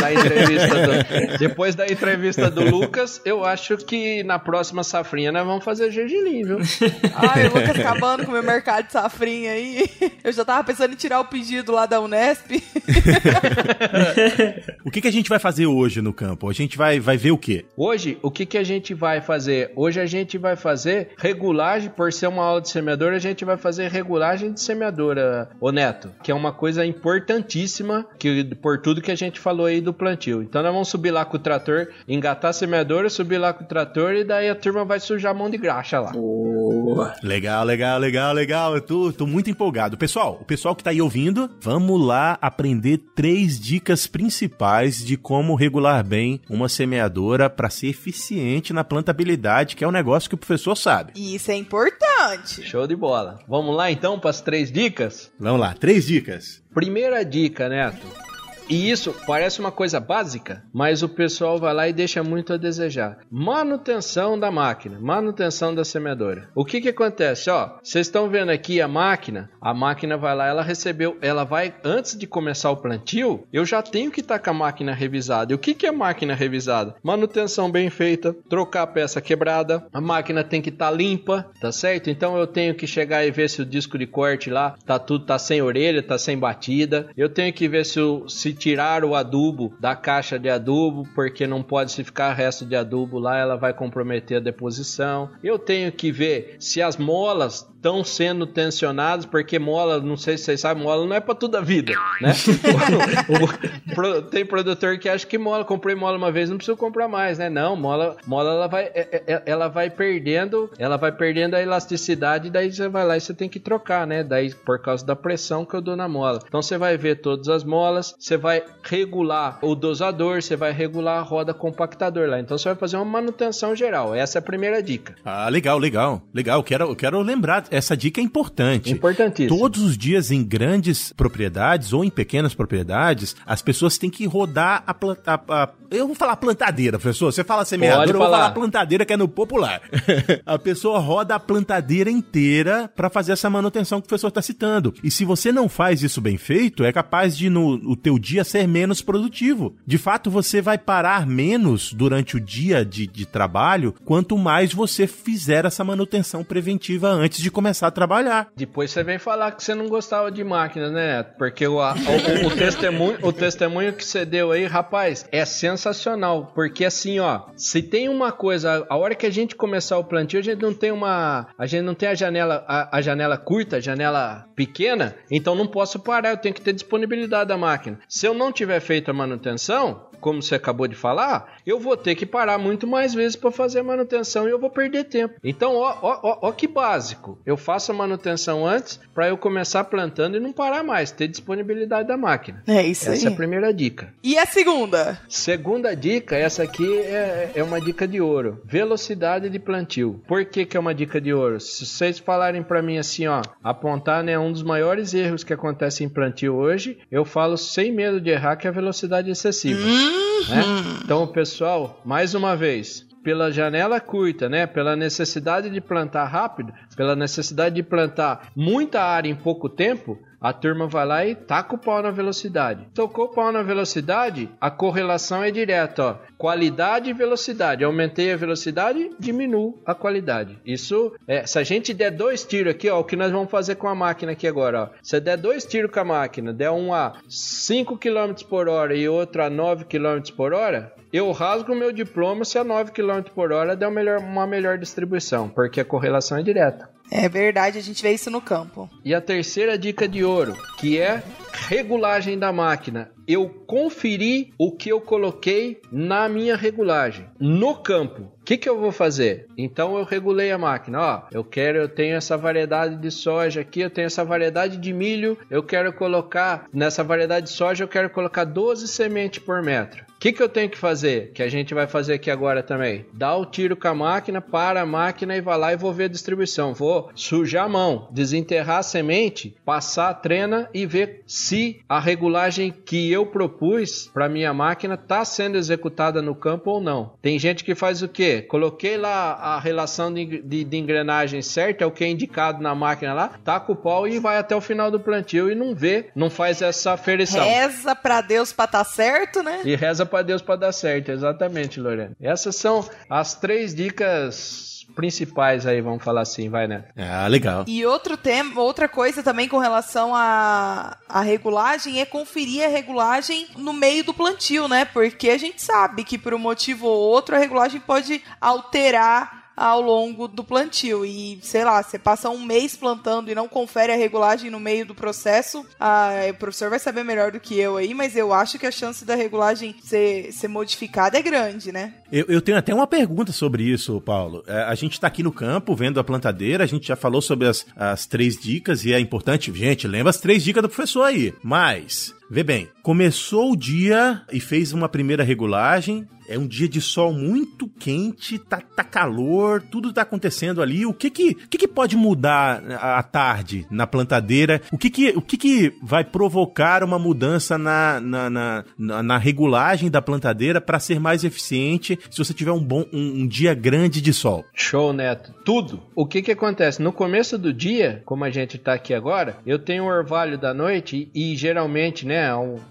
da entrevista do, depois da entrevista do Lucas, eu acho que na próxima safrinha nós vamos fazer gergelim, viu?
Ai, o Lucas acabando com o meu mercado de safrinha aí. Eu já tava pensando em tirar o pedido lá da Unesp.
o que, que a gente vai fazer hoje no campo? A gente vai, vai ver o quê?
Hoje, o que, que a gente vai fazer? Hoje a gente vai fazer regulagem, por ser uma aula de semeadora, a gente vai fazer regulagem de semeadora, ô Neto, que é uma coisa importantíssima que, por tudo que a gente falou aí do plantio. Então nós vamos subir lá com o trator, engatar a semeadora, subir lá com o trator e daí a turma vai sujar a mão de graxa lá.
Boa. Legal, legal, legal, legal. Eu tô, tô muito empolgado. Pessoal, o pessoal que tá aí ouvindo, vamos lá aprender três dicas principais de como regular bem uma semeadora para ser eficiente na plantabilidade, que é um negócio que o professor sabe.
Isso é importante.
Show de bola. Vamos lá então para as três dicas?
Vamos lá, três dicas.
Primeira dica, Neto. E isso parece uma coisa básica, mas o pessoal vai lá e deixa muito a desejar. Manutenção da máquina, manutenção da semeadora. O que que acontece? Ó, vocês estão vendo aqui a máquina, a máquina vai lá, ela recebeu, ela vai antes de começar o plantio, eu já tenho que estar tá com a máquina revisada. E o que que é máquina revisada? Manutenção bem feita, trocar a peça quebrada, a máquina tem que estar tá limpa, tá certo? Então eu tenho que chegar e ver se o disco de corte lá tá tudo tá sem orelha, tá sem batida. Eu tenho que ver se, o, se tirar o adubo da caixa de adubo, porque não pode se ficar resto de adubo lá, ela vai comprometer a deposição. Eu tenho que ver se as molas estão sendo tensionadas, porque mola, não sei se vocês sabem, mola não é para toda a vida, né? o, o, tem produtor que acha que mola, comprei mola uma vez, não preciso comprar mais, né? Não, mola, mola ela vai, é, é, é, ela vai perdendo, ela vai perdendo a elasticidade, daí você vai lá e você tem que trocar, né? Daí por causa da pressão que eu dou na mola. Então você vai ver todas as molas, você vai regular o dosador, você vai regular a roda compactador lá. Então você vai fazer uma manutenção geral. Essa é a primeira dica.
Ah, legal, legal, legal. Quero, quero lembrar essa dica é importante.
Importantíssimo.
Todos os dias em grandes propriedades ou em pequenas propriedades, as pessoas têm que rodar a, planta, a, a eu vou falar plantadeira, professor. Você fala semeadora, eu vou falar plantadeira que é no popular. a pessoa roda a plantadeira inteira para fazer essa manutenção que o professor está citando. E se você não faz isso bem feito, é capaz de no o teu dia ser menos produtivo. De fato, você vai parar menos durante o dia de, de trabalho, quanto mais você fizer essa manutenção preventiva antes de começar a trabalhar.
Depois você vem falar que você não gostava de máquinas, né? Porque o, o, o, testemunho, o testemunho que você deu aí, rapaz, é sensacional. Porque assim, ó, se tem uma coisa, a hora que a gente começar o plantio, a gente não tem uma. A gente não tem a janela, a, a janela curta, a janela pequena, então não posso parar, eu tenho que ter disponibilidade da máquina. Se eu não tiver feito a manutenção, como você acabou de falar, eu vou ter que parar muito mais vezes para fazer a manutenção e eu vou perder tempo. Então, ó, ó, ó, ó que básico. Eu faço a manutenção antes para eu começar plantando e não parar mais, ter disponibilidade da máquina.
É isso
essa
aí.
Essa é a primeira dica.
E a segunda?
Segunda dica, essa aqui é, é uma dica de ouro. Velocidade de plantio. Por que, que é uma dica de ouro? Se vocês falarem para mim assim, ó, apontar né, um dos maiores erros que acontece em plantio hoje, eu falo sem medo de errar que é a velocidade excessiva. Hum. Né? Então, pessoal, mais uma vez, pela janela curta, né? Pela necessidade de plantar rápido, pela necessidade de plantar muita área em pouco tempo, a turma vai lá e taca o pau na velocidade. Tocou o pau na velocidade, a correlação é direta, ó. Qualidade e velocidade. Aumentei a velocidade, diminuo a qualidade. Isso é, se a gente der dois tiros aqui, ó, o que nós vamos fazer com a máquina aqui agora, ó. Se der dois tiros com a máquina, der um a 5 km por hora e outro a 9 km por hora, eu rasgo meu diploma se a 9 km por hora der uma melhor, uma melhor distribuição, porque a correlação é direta.
É verdade, a gente vê isso no campo.
E a terceira dica de ouro, que é regulagem da máquina. Eu conferi o que eu coloquei na minha regulagem no campo. O que, que eu vou fazer? Então eu regulei a máquina. Ó, eu quero, eu tenho essa variedade de soja aqui, eu tenho essa variedade de milho. Eu quero colocar nessa variedade de soja, eu quero colocar 12 sementes por metro. O que, que eu tenho que fazer? Que a gente vai fazer aqui agora também. Dá o tiro com a máquina, para a máquina e vai lá e vou ver a distribuição. Vou sujar a mão, desenterrar a semente, passar a trena e ver se a regulagem que eu propus para minha máquina está sendo executada no campo ou não. Tem gente que faz o quê? Coloquei lá a relação de, de, de engrenagem certa, é o que é indicado na máquina lá, taca o pau e vai até o final do plantio e não vê, não faz essa aferição.
Reza para Deus para estar tá certo, né?
E reza para Deus para dar certo, exatamente, Lorena. Essas são as três dicas principais aí, vamos falar assim, vai, né?
Ah, legal.
E outro tema, outra coisa também com relação à, à regulagem é conferir a regulagem no meio do plantio, né? Porque a gente sabe que por um motivo ou outro a regulagem pode alterar ao longo do plantio. E, sei lá, você passa um mês plantando e não confere a regulagem no meio do processo, ah, o professor vai saber melhor do que eu aí, mas eu acho que a chance da regulagem ser, ser modificada é grande, né?
Eu, eu tenho até uma pergunta sobre isso, Paulo. É, a gente está aqui no campo vendo a plantadeira, a gente já falou sobre as, as três dicas e é importante, gente, lembra as três dicas do professor aí. Mas Vê bem, começou o dia e fez uma primeira regulagem, é um dia de sol muito quente, tá, tá calor, tudo tá acontecendo ali. O que que, que, que pode mudar à tarde na plantadeira? O que que, o que, que vai provocar uma mudança na, na, na, na, na regulagem da plantadeira para ser mais eficiente se você tiver um bom um, um, dia grande de sol?
Show, Neto. Tudo. O que que acontece? No começo do dia, como a gente tá aqui agora, eu tenho o orvalho da noite e, e geralmente, né,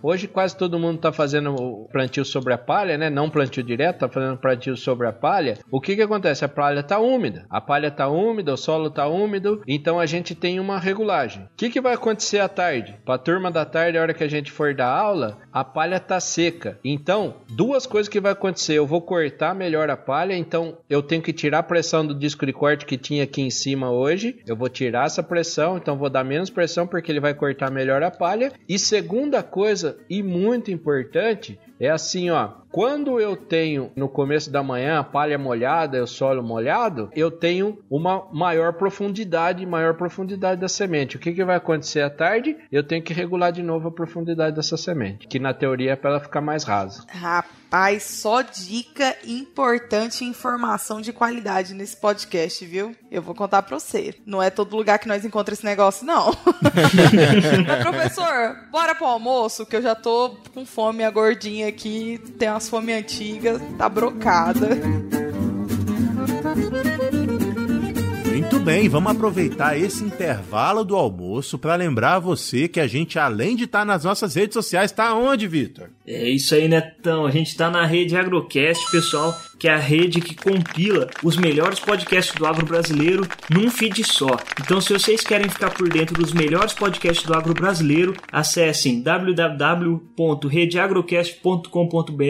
hoje quase todo mundo tá fazendo plantio sobre a palha, né? Não plantio direto, tá fazendo plantio sobre a palha, o que que acontece? A palha tá úmida, a palha tá úmida, o solo tá úmido, então a gente tem uma regulagem. O que que vai acontecer à tarde? Para a turma da tarde, a hora que a gente for dar aula, a palha tá seca. Então, duas coisas que vai acontecer, eu vou cortar melhor a palha, então eu tenho que tirar a pressão do disco de corte que tinha aqui em cima hoje, eu vou tirar essa pressão, então vou dar menos pressão porque ele vai cortar melhor a palha. E segunda coisa, e muito importante, é assim, ó. Quando eu tenho no começo da manhã a palha molhada, o solo molhado, eu tenho uma maior profundidade, maior profundidade da semente. O que, que vai acontecer à tarde? Eu tenho que regular de novo a profundidade dessa semente, que na teoria é para ela ficar mais rasa.
Rapaz, só dica importante e informação de qualidade nesse podcast, viu? Eu vou contar para você. Não é todo lugar que nós encontramos esse negócio, não. Mas, professor, bora pro almoço, que eu já tô com fome, a gordinha aqui tem umas fome antigas, tá brocada.
Bem, vamos aproveitar esse intervalo do almoço para lembrar você que a gente, além de estar tá nas nossas redes sociais, está onde, Vitor?
É isso aí, Netão. A gente está na rede Agrocast, pessoal que é a rede que compila os melhores podcasts do agro brasileiro num feed só. Então, se vocês querem ficar por dentro dos melhores podcasts do agro brasileiro, acessem www.redeagrocast.com.br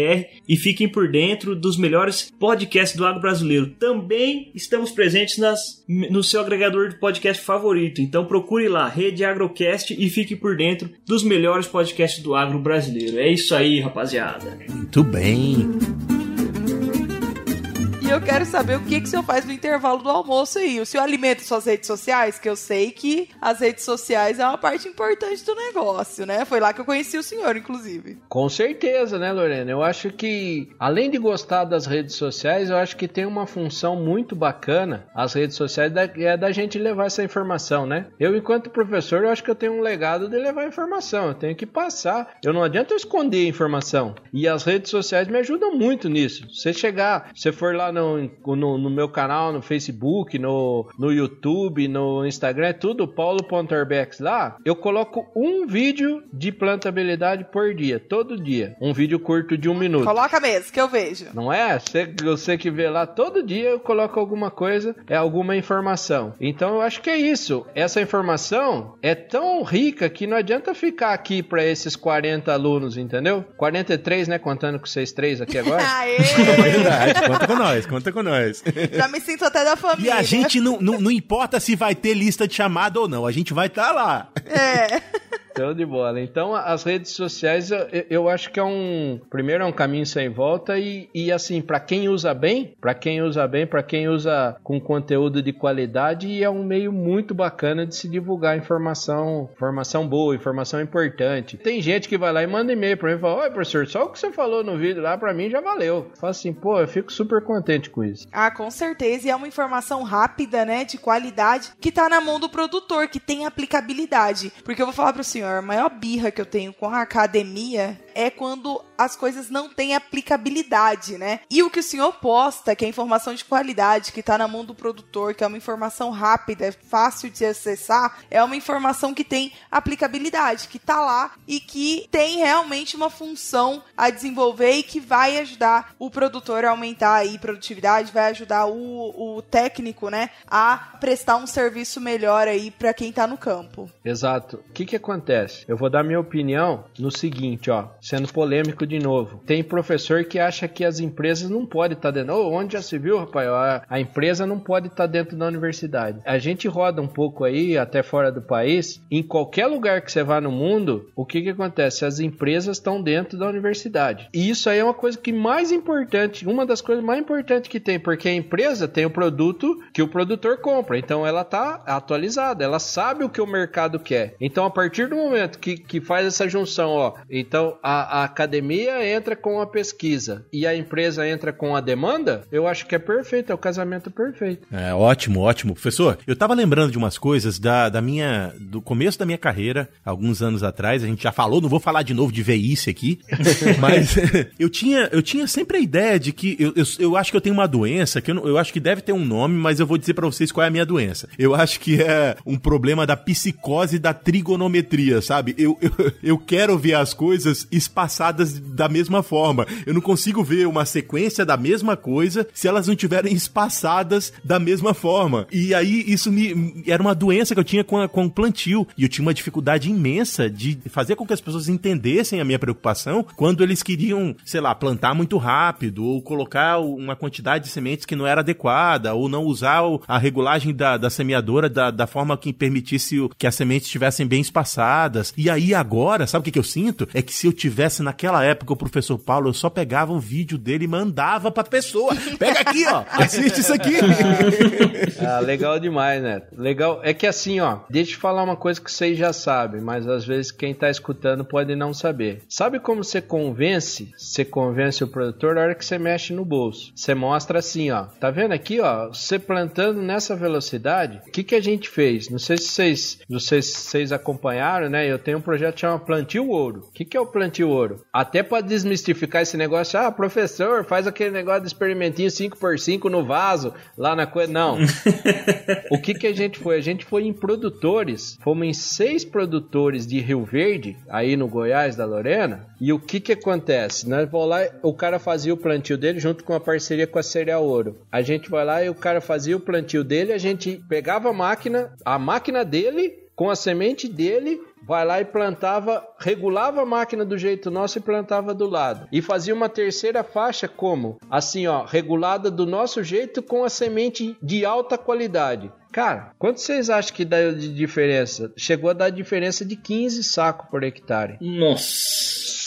e fiquem por dentro dos melhores podcasts do agro brasileiro. Também estamos presentes nas, no seu agregador de podcast favorito. Então, procure lá, Rede Agrocast, e fique por dentro dos melhores podcasts do agro brasileiro. É isso aí, rapaziada.
Muito bem.
Eu quero saber o que, que o senhor faz no intervalo do almoço aí. O senhor alimenta suas redes sociais? Que eu sei que as redes sociais é uma parte importante do negócio, né? Foi lá que eu conheci o senhor, inclusive.
Com certeza, né, Lorena? Eu acho que, além de gostar das redes sociais, eu acho que tem uma função muito bacana. As redes sociais é da gente levar essa informação, né? Eu, enquanto professor, eu acho que eu tenho um legado de levar informação. Eu tenho que passar. Eu não adianta eu esconder informação. E as redes sociais me ajudam muito nisso. Você chegar, você for lá no no, no, no, meu canal, no Facebook, no, no YouTube, no Instagram, é tudo paulo.orbex lá. Eu coloco um vídeo de plantabilidade por dia, todo dia. Um vídeo curto de um minuto.
Coloca mesmo, que eu vejo.
Não é? Você, você que vê lá, todo dia eu coloco alguma coisa, é alguma informação. Então eu acho que é isso. Essa informação é tão rica que não adianta ficar aqui para esses 40 alunos, entendeu? 43, né? Contando com vocês três aqui agora.
Aê! É verdade, conta com nós conta com nós.
Já me sinto até da família.
E a gente não, não, não importa se vai ter lista de chamada ou não, a gente vai estar tá lá.
É.
Show de bola. Então, as redes sociais, eu, eu, acho que é um. Primeiro, é um caminho sem volta. E, e assim, para quem usa bem, para quem usa bem, para quem usa com conteúdo de qualidade, é um meio muito bacana de se divulgar informação, informação boa, informação importante. Tem gente que vai lá e manda e-mail pra mim e fala: Oi, professor, só o que você falou no vídeo lá, pra mim já valeu. Fala assim, pô, eu fico super contente com isso.
Ah, com certeza. E é uma informação rápida, né, de qualidade, que tá na mão do produtor, que tem aplicabilidade. Porque eu vou falar pro senhor a maior birra que eu tenho com a academia é quando as coisas não têm aplicabilidade, né? E o que o senhor posta, que é informação de qualidade, que está na mão do produtor, que é uma informação rápida, é fácil de acessar, é uma informação que tem aplicabilidade, que está lá e que tem realmente uma função a desenvolver e que vai ajudar o produtor a aumentar aí produtividade, vai ajudar o, o técnico, né, a prestar um serviço melhor aí para quem está no campo.
Exato. O que que acontece? Eu vou dar minha opinião no seguinte, ó sendo polêmico de novo. Tem professor que acha que as empresas não podem estar dentro. Oh, onde já se viu, rapaz? A, a empresa não pode estar dentro da universidade. A gente roda um pouco aí, até fora do país. Em qualquer lugar que você vá no mundo, o que, que acontece? As empresas estão dentro da universidade. E isso aí é uma coisa que mais importante, uma das coisas mais importantes que tem, porque a empresa tem o produto que o produtor compra. Então ela está atualizada, ela sabe o que o mercado quer. Então, a partir do momento que, que faz essa junção, ó, então a, a academia entra com a pesquisa e a empresa entra com a demanda, eu acho que é perfeito, é o casamento perfeito.
É ótimo, ótimo. Professor, eu tava lembrando de umas coisas da, da minha. do começo da minha carreira, alguns anos atrás. A gente já falou, não vou falar de novo de velhice aqui, mas eu tinha, eu tinha sempre a ideia de que eu, eu, eu acho que eu tenho uma doença, que eu, eu acho que deve ter um nome, mas eu vou dizer para vocês qual é a minha doença. Eu acho que é um problema da psicose da trigonometria, sabe? Eu, eu, eu quero ver as coisas espaçadas da mesma forma. Eu não consigo ver uma sequência da mesma coisa se elas não tiverem espaçadas da mesma forma. E aí isso me era uma doença que eu tinha com, a, com o plantio. E eu tinha uma dificuldade imensa de fazer com que as pessoas entendessem a minha preocupação quando eles queriam, sei lá, plantar muito rápido, ou colocar uma quantidade de sementes que não era adequada, ou não usar a regulagem da, da semeadora da, da forma que permitisse que as sementes estivessem bem espaçadas. E aí agora, sabe o que, que eu sinto? É que se eu tivesse naquela época o professor Paulo, eu só pegava um vídeo dele e mandava pra pessoa. Pega aqui, ó, assiste isso aqui.
ah, legal demais, né? Legal. É que assim, ó, deixa eu falar uma coisa que vocês já sabem, mas às vezes quem tá escutando pode não saber. Sabe como você convence? Você convence o produtor na hora que você mexe no bolso. Você mostra assim, ó. Tá vendo aqui, ó? Você plantando nessa velocidade, o que, que a gente fez? Não sei se vocês, vocês, vocês acompanharam, né? Eu tenho um projeto chamado Plantio Ouro. O que, que é o Plantio Ouro? Até para desmistificar esse negócio, ah, professor, faz aquele negócio de experimentinho 5x5 no vaso, lá na coisa. Não. o que, que a gente foi? A gente foi em produtores, fomos em seis produtores de Rio Verde, aí no Goiás da Lorena, e o que que acontece? Nós vamos lá, o cara fazia o plantio dele junto com a parceria com a Cereal Ouro. A gente vai lá e o cara fazia o plantio dele, a gente pegava a máquina, a máquina dele com a semente dele vai lá e plantava, regulava a máquina do jeito nosso e plantava do lado. E fazia uma terceira faixa como? Assim, ó, regulada do nosso jeito com a semente de alta qualidade. Cara, quanto vocês acham que dá de diferença? Chegou a dar diferença de 15 sacos por hectare.
Nossa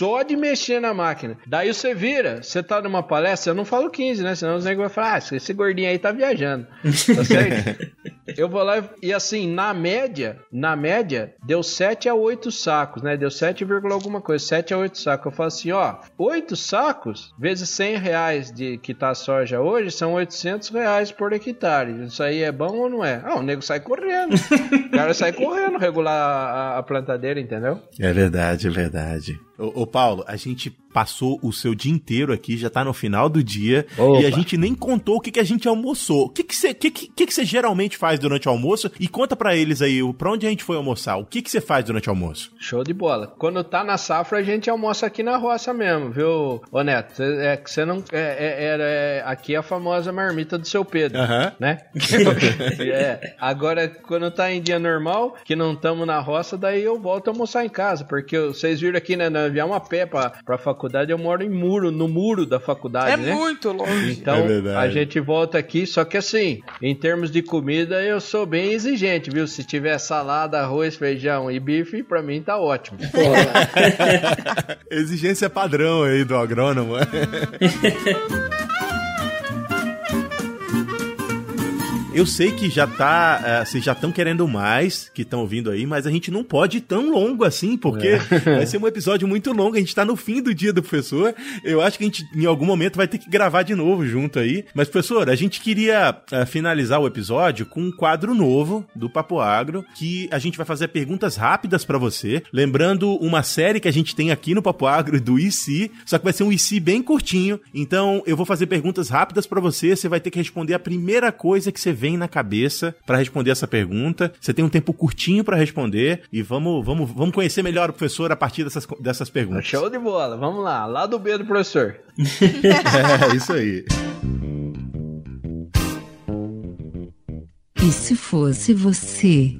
só de mexer na máquina. Daí você vira, você tá numa palestra, eu não falo 15, né? Senão os negros vão falar, ah, esse gordinho aí tá viajando. Tá certo? eu vou lá e assim, na média, na média, deu 7 a 8 sacos, né? Deu 7, alguma coisa, 7 a 8 sacos. Eu falo assim, ó, 8 sacos vezes 100 reais de que tá a soja hoje são 800 reais por hectare. Isso aí é bom ou não é? Ah, o nego sai correndo. o cara sai correndo regular a, a plantadeira, entendeu?
É verdade, é verdade. Ô, ô, Paulo, a gente passou o seu dia inteiro aqui, já tá no final do dia, Opa. e a gente nem contou o que, que a gente almoçou. O que que você que, que, que, geralmente faz durante o almoço? E conta para eles aí, pra onde a gente foi almoçar? O que que você faz durante o almoço?
Show de bola. Quando tá na safra, a gente almoça aqui na roça mesmo, viu, ô Neto? É que você não... É, é, é, aqui é a famosa marmita do seu Pedro, uh -huh. né? é, agora, quando tá em dia normal, que não estamos na roça, daí eu volto a almoçar em casa, porque vocês viram aqui, né, nós viemos a pé pra, pra faculdade, eu moro em muro, no muro da faculdade,
é
né?
É muito longe.
Então, é a gente volta aqui, só que assim, em termos de comida, eu sou bem exigente, viu? Se tiver salada, arroz, feijão e bife, pra mim tá ótimo.
Exigência padrão aí do agrônomo. Eu sei que já tá. Vocês já estão querendo mais, que estão ouvindo aí, mas a gente não pode ir tão longo assim, porque é. vai ser um episódio muito longo. A gente tá no fim do dia do professor. Eu acho que a gente, em algum momento, vai ter que gravar de novo junto aí. Mas, professor, a gente queria uh, finalizar o episódio com um quadro novo do Papo Agro, que a gente vai fazer perguntas rápidas para você. Lembrando uma série que a gente tem aqui no Papo Agro do IC, só que vai ser um IC bem curtinho. Então, eu vou fazer perguntas rápidas para você. Você vai ter que responder a primeira coisa que você vem na cabeça para responder essa pergunta. Você tem um tempo curtinho para responder e vamos, vamos, vamos conhecer melhor o professor a partir dessas, dessas perguntas.
Show de bola, vamos lá, lá do B do professor.
é, isso aí.
E se fosse você?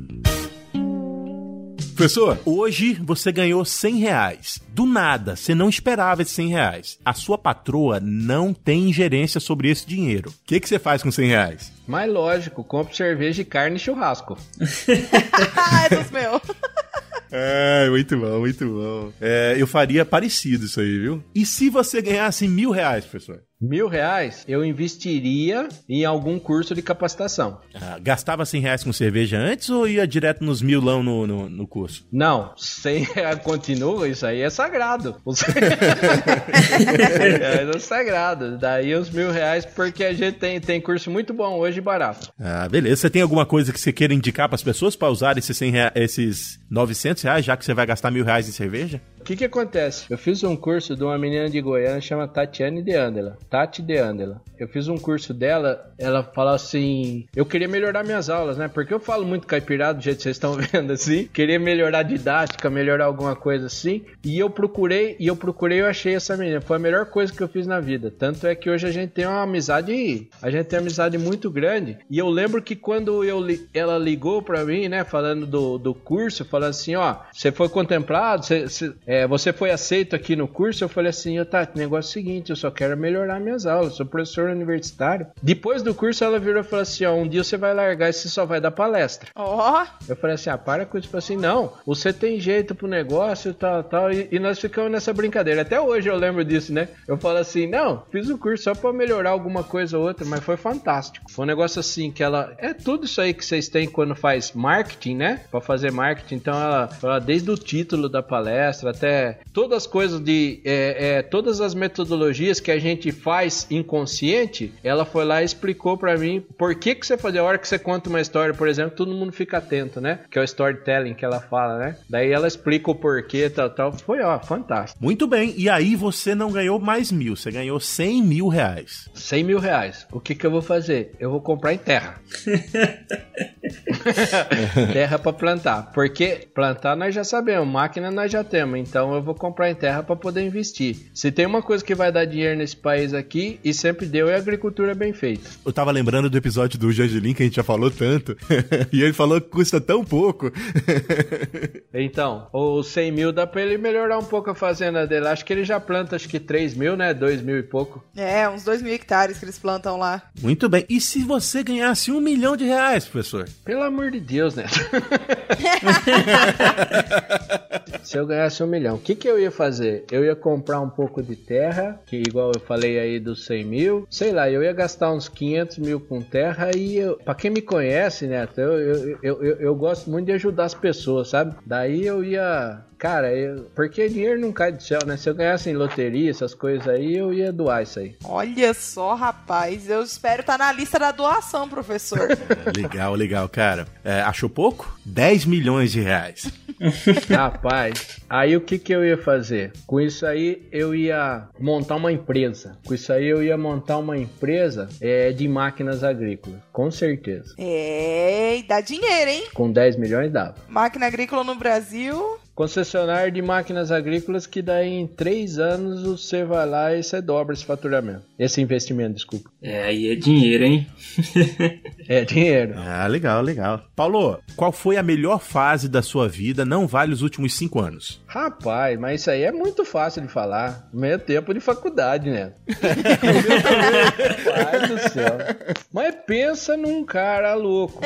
Professor, hoje você ganhou 100 reais. Do nada, você não esperava esses 100 reais. A sua patroa não tem ingerência sobre esse dinheiro. O que, que você faz com 100 reais?
Mas lógico, compro cerveja e carne e churrasco.
ah, é dos meus.
É, muito bom, muito bom. É, eu faria parecido isso aí, viu? E se você ganhasse mil reais, professor?
Mil reais eu investiria em algum curso de capacitação.
Ah, gastava 100 reais com cerveja antes ou ia direto nos milão no, no, no curso?
Não, 100 reais continua, isso aí é sagrado. Os... é, é sagrado. Daí os mil reais, porque a gente tem, tem curso muito bom hoje e barato.
Ah, beleza. Você tem alguma coisa que você queira indicar para as pessoas para usar esses, 100 reais, esses 900 reais, já que você vai gastar mil reais em cerveja?
Que que acontece? Eu fiz um curso de uma menina de Goiânia chama Tatiane de Andela. Tati de Andela. Eu fiz um curso dela, ela fala assim: eu queria melhorar minhas aulas, né? Porque eu falo muito caipirado, do jeito que vocês estão vendo assim. Queria melhorar a didática, melhorar alguma coisa assim. E eu procurei, e eu procurei, eu achei essa menina. Foi a melhor coisa que eu fiz na vida. Tanto é que hoje a gente tem uma amizade, a gente tem uma amizade muito grande. E eu lembro que quando eu, ela ligou pra mim, né? Falando do, do curso, falando assim: ó, você foi contemplado, você, você é, você foi aceito aqui no curso? Eu falei assim, eu tá, negócio é o seguinte, eu só quero melhorar minhas aulas, sou professor universitário. Depois do curso, ela virou e falou assim, ó, um dia você vai largar e você só vai dar palestra.
Ó! Oh.
Eu falei assim, ah, para com isso. Eu falei assim, não, você tem jeito pro negócio tal, tal, e, e, nós ficamos nessa brincadeira. Até hoje eu lembro disso, né? Eu falo assim, não, fiz o curso só pra melhorar alguma coisa ou outra, mas foi fantástico. Foi um negócio assim, que ela, é tudo isso aí que vocês têm quando faz marketing, né? Pra fazer marketing, então ela, ela desde o título da palestra até todas as coisas de. É, é, todas as metodologias que a gente faz inconsciente, ela foi lá e explicou para mim por que, que você fazia. A hora que você conta uma história, por exemplo, todo mundo fica atento, né? Que é o storytelling que ela fala, né? Daí ela explica o porquê, tal, tal. Foi, ó, fantástico.
Muito bem. E aí você não ganhou mais mil, você ganhou 100 mil reais.
100 mil reais. O que, que eu vou fazer? Eu vou comprar em terra. terra para plantar. Porque plantar nós já sabemos, máquina nós já temos. Então eu vou comprar em terra para poder investir. Se tem uma coisa que vai dar dinheiro nesse país aqui, e sempre deu, é agricultura bem feita.
Eu tava lembrando do episódio do Jangelim que a gente já falou tanto. e ele falou que custa tão pouco.
então, os 100 mil dá pra ele melhorar um pouco a fazenda dele. Acho que ele já planta acho que 3 mil, né? 2 mil e pouco.
É, uns 2 mil hectares que eles plantam lá.
Muito bem. E se você ganhasse um milhão de reais, professor?
Pelo amor de Deus, né? se eu ganhasse um milhão, o que, que eu ia fazer? Eu ia comprar um pouco de terra, que igual eu falei aí dos 100 mil, sei lá, eu ia gastar uns 500 mil com terra e eu, pra quem me conhece, né, eu, eu, eu, eu, eu gosto muito de ajudar as pessoas, sabe? Daí eu ia Cara, eu, porque dinheiro não cai do céu, né? Se eu ganhasse em loteria, essas coisas aí, eu ia doar isso aí.
Olha só, rapaz. Eu espero estar tá na lista da doação, professor.
Legal, legal, cara. É, achou pouco? 10 milhões de reais.
rapaz, aí o que, que eu ia fazer? Com isso aí, eu ia montar uma empresa. Com isso aí, eu ia montar uma empresa é, de máquinas agrícolas. Com certeza.
É, e dá dinheiro, hein?
Com 10 milhões dava.
Máquina agrícola no Brasil
concessionário de máquinas agrícolas que daí em três anos você vai lá e você dobra esse faturamento. Esse investimento, desculpa.
É, aí é dinheiro, hein?
é dinheiro.
Ah, legal, legal. Paulo, qual foi a melhor fase da sua vida? Não vale os últimos cinco anos.
Rapaz, mas isso aí é muito fácil de falar. Meio tempo de faculdade, né? Pai do céu. Mas pensa num cara louco.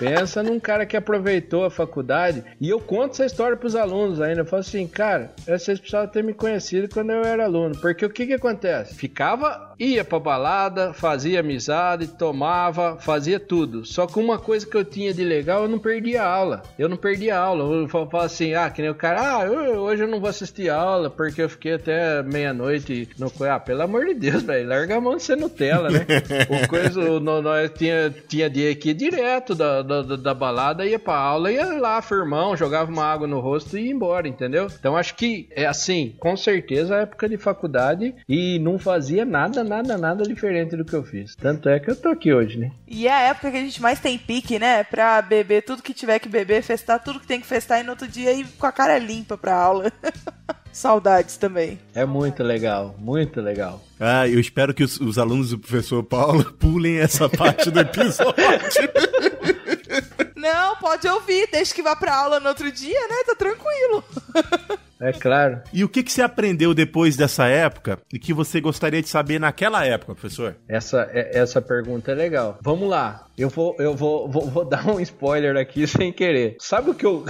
Pensa num cara que aproveitou a faculdade. E eu conto essa história pros alunos ainda. Eu falo assim, cara, vocês precisavam ter me conhecido quando eu era aluno. Porque o que que acontece? Ficava, ia pra balada, fazia amizade, tomava, fazia tudo. Só que uma coisa que eu tinha de legal, eu não perdia aula. Eu não perdia aula. Eu falo assim, ah, que nem o cara, ah, hoje eu não vou assistir aula porque eu fiquei até meia-noite no. Ah, pelo amor de Deus, velho, larga a mão de ser Nutella, né? o coisa, nós tinha, tinha dia aqui direto da, da, da balada, ia pra aula, ia lá, firmão, jogava uma água no rosto e ia embora, entendeu? Então acho que é assim, com certeza época de faculdade e não fazia nada, nada, nada diferente do que eu fiz. Tanto é que eu tô aqui hoje, né?
E é a época que a gente mais tem pique, né? Pra beber tudo que tiver que beber, festar tudo que tem que festar e no outro dia ir com a cara limpa pra aula. Saudades também.
É muito legal, muito legal.
Ah, eu espero que os, os alunos do professor Paulo pulem essa parte do episódio.
pode ouvir, desde que vá pra aula no outro dia, né? Tá tranquilo.
É claro.
E o que, que você aprendeu depois dessa época e que você gostaria de saber naquela época, professor?
Essa, é- essa pergunta é legal. Vamos lá. Eu vou, eu vou, vou, vou dar um spoiler aqui sem querer. Sabe o que eu.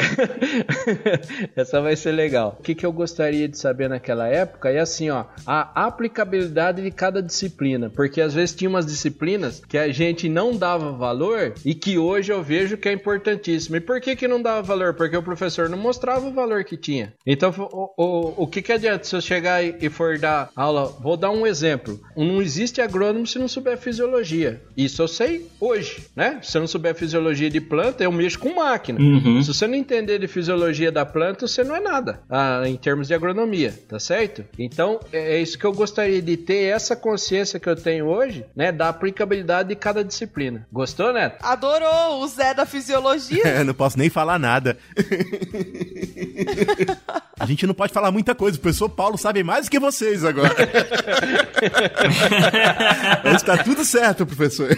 essa vai ser legal. O que, que eu gostaria de saber naquela época é assim, ó. A aplicabilidade de cada disciplina. Porque às vezes tinha umas disciplinas que a gente não dava valor e que hoje eu vejo que é importantíssimo. E por que, que não dava valor? Porque o professor não mostrava o valor que tinha. Então, o, o, o que, que adianta se eu chegar e, e for dar aula? Vou dar um exemplo. Não existe agrônomo se não souber fisiologia. Isso eu sei hoje, né? Se eu não souber fisiologia de planta, eu mexo com máquina.
Uhum.
Se você não entender de fisiologia da planta, você não é nada ah, em termos de agronomia, tá certo? Então é é isso que eu gostaria de ter essa consciência que eu tenho hoje, né, da aplicabilidade de cada disciplina. Gostou, Neto?
Adorou o Zé da fisiologia.
É, não posso nem falar nada. A gente não pode falar muita coisa. O professor Paulo sabe mais do que vocês agora. Mas tá tudo certo, professor.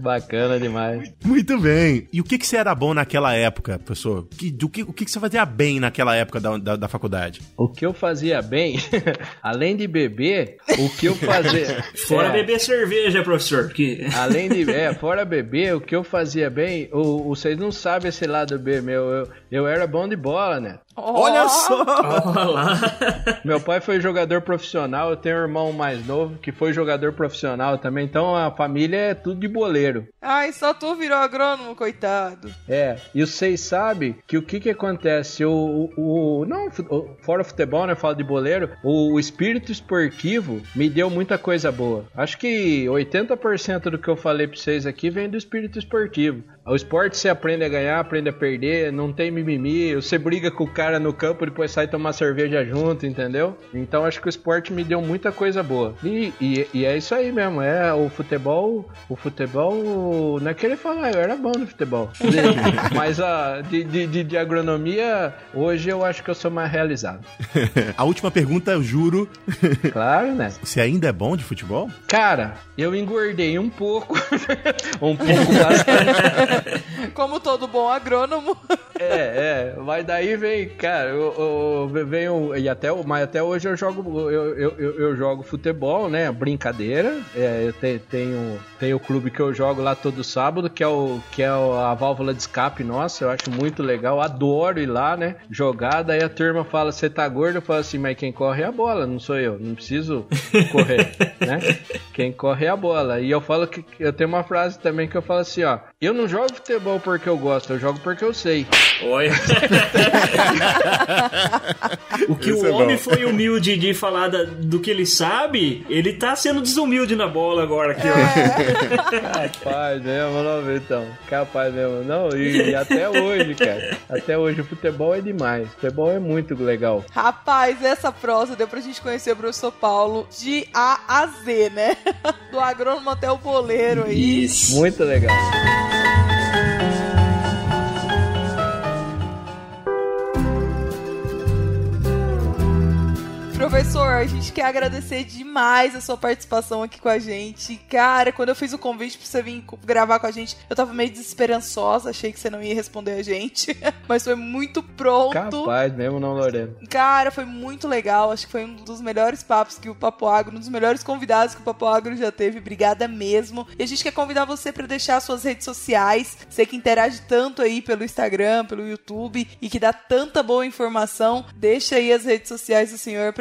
Bacana demais.
Muito bem. E o que, que você era bom naquela época, professor? Que, do que, o que, que você fazia bem naquela época da, da, da faculdade?
O que eu fazia bem, além de beber, o que eu fazia.
Fora
é,
beber cerveja, professor. Que...
Além de. É, fora beber, o que eu fazia bem, o, o- vocês não sabem esse lado B, meu. Eu, eu era bom de bola, né?
Olha só!
Olha lá.
Meu pai foi jogador profissional, eu tenho um irmão mais novo que foi jogador profissional também, então a família é tudo de boleiro.
Ai, só tu virou agrônomo, coitado.
É, e vocês sabem que o que que acontece? O, o, o- não, o- fora o futebol, né? Fala de boleiro, o, o espírito esportivo me deu muita coisa boa. Acho que 80% do que eu falei pra vocês aqui vem do espírito esportivo. O esporte você aprende a ganhar, aprende a perder, não tem mimimi, você briga com o cara no campo e depois sai tomar cerveja junto, entendeu? Então acho que o esporte me deu muita coisa boa. E, e, e é isso aí mesmo, é o futebol, o futebol, não é querer falar, eu era bom no futebol. Mas a, de, de, de, agronomia, hoje eu acho que eu sou mais realizado.
A última pergunta, eu juro.
Claro, né?
Você ainda é bom de futebol?
Cara, eu engordei um pouco. um pouco bastante.
Como todo bom agrônomo.
É, é, mas daí vem, cara, eu, eu, vem o- e até, mas até hoje eu jogo, eu, eu, eu, jogo futebol, né, brincadeira, é, eu te- tenho, tenho o clube que eu jogo lá todo sábado, que é, o, que é a válvula de escape nossa, eu acho muito legal, adoro ir lá, né, jogar, daí a turma fala, você tá gordo, eu falo assim, mas quem corre é a bola, não sou eu, não preciso correr, né, quem corre é a bola, e eu falo que, eu tenho uma frase também que eu falo assim, ó, eu não jogo futebol porque eu gosto, eu jogo porque eu sei.
Olha. o que
Isso
o
é
homem
bom.
foi humilde de falar da- do que ele sabe, ele tá sendo desumilde na bola agora aqui, ó.
Capaz mesmo, não, então. Capaz mesmo. Não, e, e até hoje, cara. Até hoje o futebol é demais. Futebol é muito legal.
Rapaz, essa prosa deu pra gente conhecer o professor Paulo de A a Z, né? Do agrônomo até o boleiro aí.
Isso.
Muito legal.
Professor, a gente quer agradecer demais a sua participação aqui com a gente. Cara, quando eu fiz o convite pra você vir gravar com a gente, eu tava meio desesperançosa, achei que você não ia responder a gente. Mas foi muito pronto.
Capaz mesmo, não, Lorena.
Cara, foi muito legal. Acho que foi um dos melhores papos que o Papo Agro, um dos melhores convidados que o Papo Agro já teve. Obrigada mesmo. E a gente quer convidar você para deixar suas redes sociais. Você que interage tanto aí pelo Instagram, pelo YouTube e que dá tanta boa informação, deixa aí as redes sociais do senhor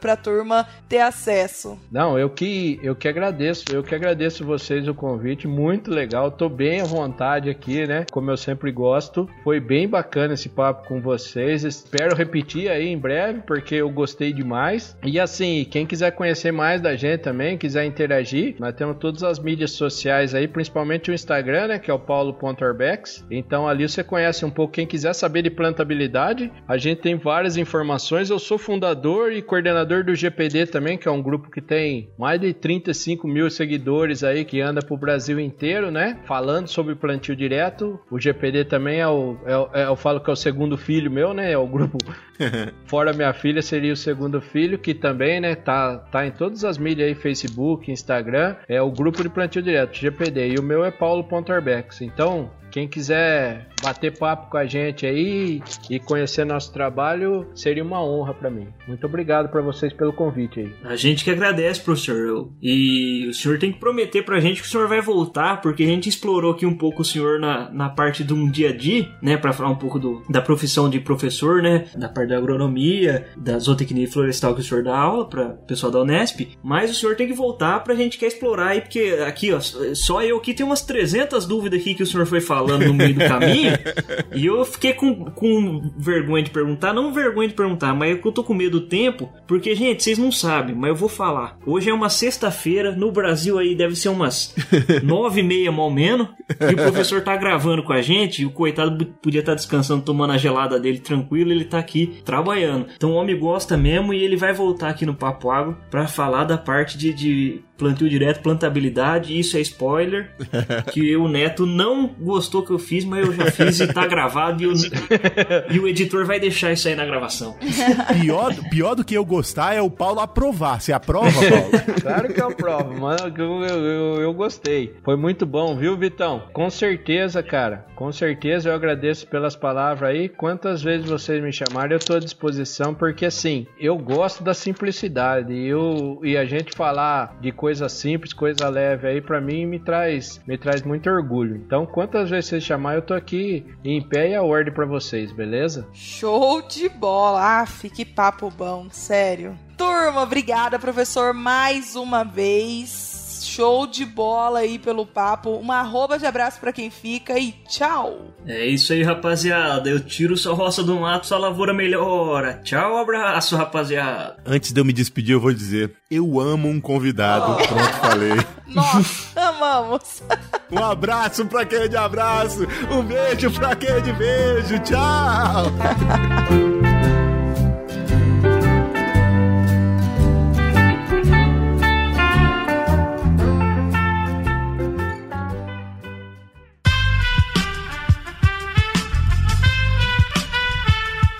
pra turma ter acesso.
Não, eu que, eu que agradeço. Eu que agradeço vocês o convite. Muito legal. Tô bem à vontade aqui, né? Como eu sempre gosto. Foi bem bacana esse papo com vocês. Espero repetir aí em breve, porque eu gostei demais. E assim, quem quiser conhecer mais da gente também, quiser interagir, nós temos todas as mídias sociais aí, principalmente o Instagram, né? Que é o paulo.orbex. Então ali você conhece um pouco. Quem quiser saber de plantabilidade, a gente tem várias informações. Eu sou fundador e coordenador do GPD também, que é um grupo que tem mais de 35 mil seguidores aí, que anda pro Brasil inteiro, né? Falando sobre plantio direto. O GPD também é o, é, é- eu falo que é o segundo filho meu, né? É o grupo Fora minha filha seria o segundo filho, que também, né, tá, tá em todas as mídias aí, Facebook, Instagram, é o grupo de plantio direto, GPD, e o meu é paulo.orbex. Então, quem quiser bater papo com a gente aí e conhecer nosso trabalho, seria uma honra para mim. Muito obrigado para vocês pelo convite aí.
A gente que agradece, professor. E o senhor tem que prometer pra gente que o senhor vai voltar, porque a gente explorou aqui um pouco o senhor na, na parte de um dia a dia, né? Pra falar um pouco do, da profissão de professor, né? Da parte da agronomia, da zootecnia florestal que o senhor dá aula para pessoal da Unesp. Mas o senhor tem que voltar pra gente quer explorar aí, porque aqui, ó, só eu aqui tenho umas 300 dúvidas aqui que o senhor foi falando no meio do caminho. e eu fiquei com, com vergonha de perguntar, não vergonha de perguntar, mas eu tô com medo do tempo, porque, gente, vocês não sabem, mas eu vou falar. Hoje é uma sexta-feira, no Brasil aí deve ser umas nove e meia, mal menos, e o professor tá gravando com a gente, e o coitado podia estar tá descansando, tomando a gelada dele tranquilo, ele tá aqui trabalhando. Então o homem gosta mesmo e ele vai voltar aqui no Papo Água para falar da parte de, de plantio direto, plantabilidade, isso é spoiler, que o Neto não gostou que eu fiz, mas eu já fiz e tá gravado e o, e o editor vai deixar isso aí na gravação.
Pior, pior do que eu gostar é o Paulo aprovar. Você aprova, Paulo?
claro que eu aprovo, mano. Eu, eu, eu, eu gostei. Foi muito bom, viu, Vitão? Com certeza, cara. Com certeza eu agradeço pelas palavras aí. Quantas vezes vocês me chamarem, eu tô à disposição, porque assim, eu gosto da simplicidade. E, eu, e a gente falar de coisas coisa simples, coisa leve aí, para mim me traz, me traz muito orgulho. Então, quantas vezes vocês chamar, eu tô aqui em pé e a ordem para vocês, beleza?
Show de bola! Ah, que papo bom, sério. Turma, obrigada, professor, mais uma vez. Show de bola aí pelo papo. Uma arroba de abraço para quem fica e tchau.
É isso aí, rapaziada. Eu tiro sua roça do mato, sua lavoura melhora. Tchau, abraço, rapaziada.
Antes de eu me despedir, eu vou dizer: eu amo um convidado. Oh. Pronto, falei.
Nós amamos.
Um abraço pra quem é de abraço. Um beijo pra quem é de beijo. Tchau.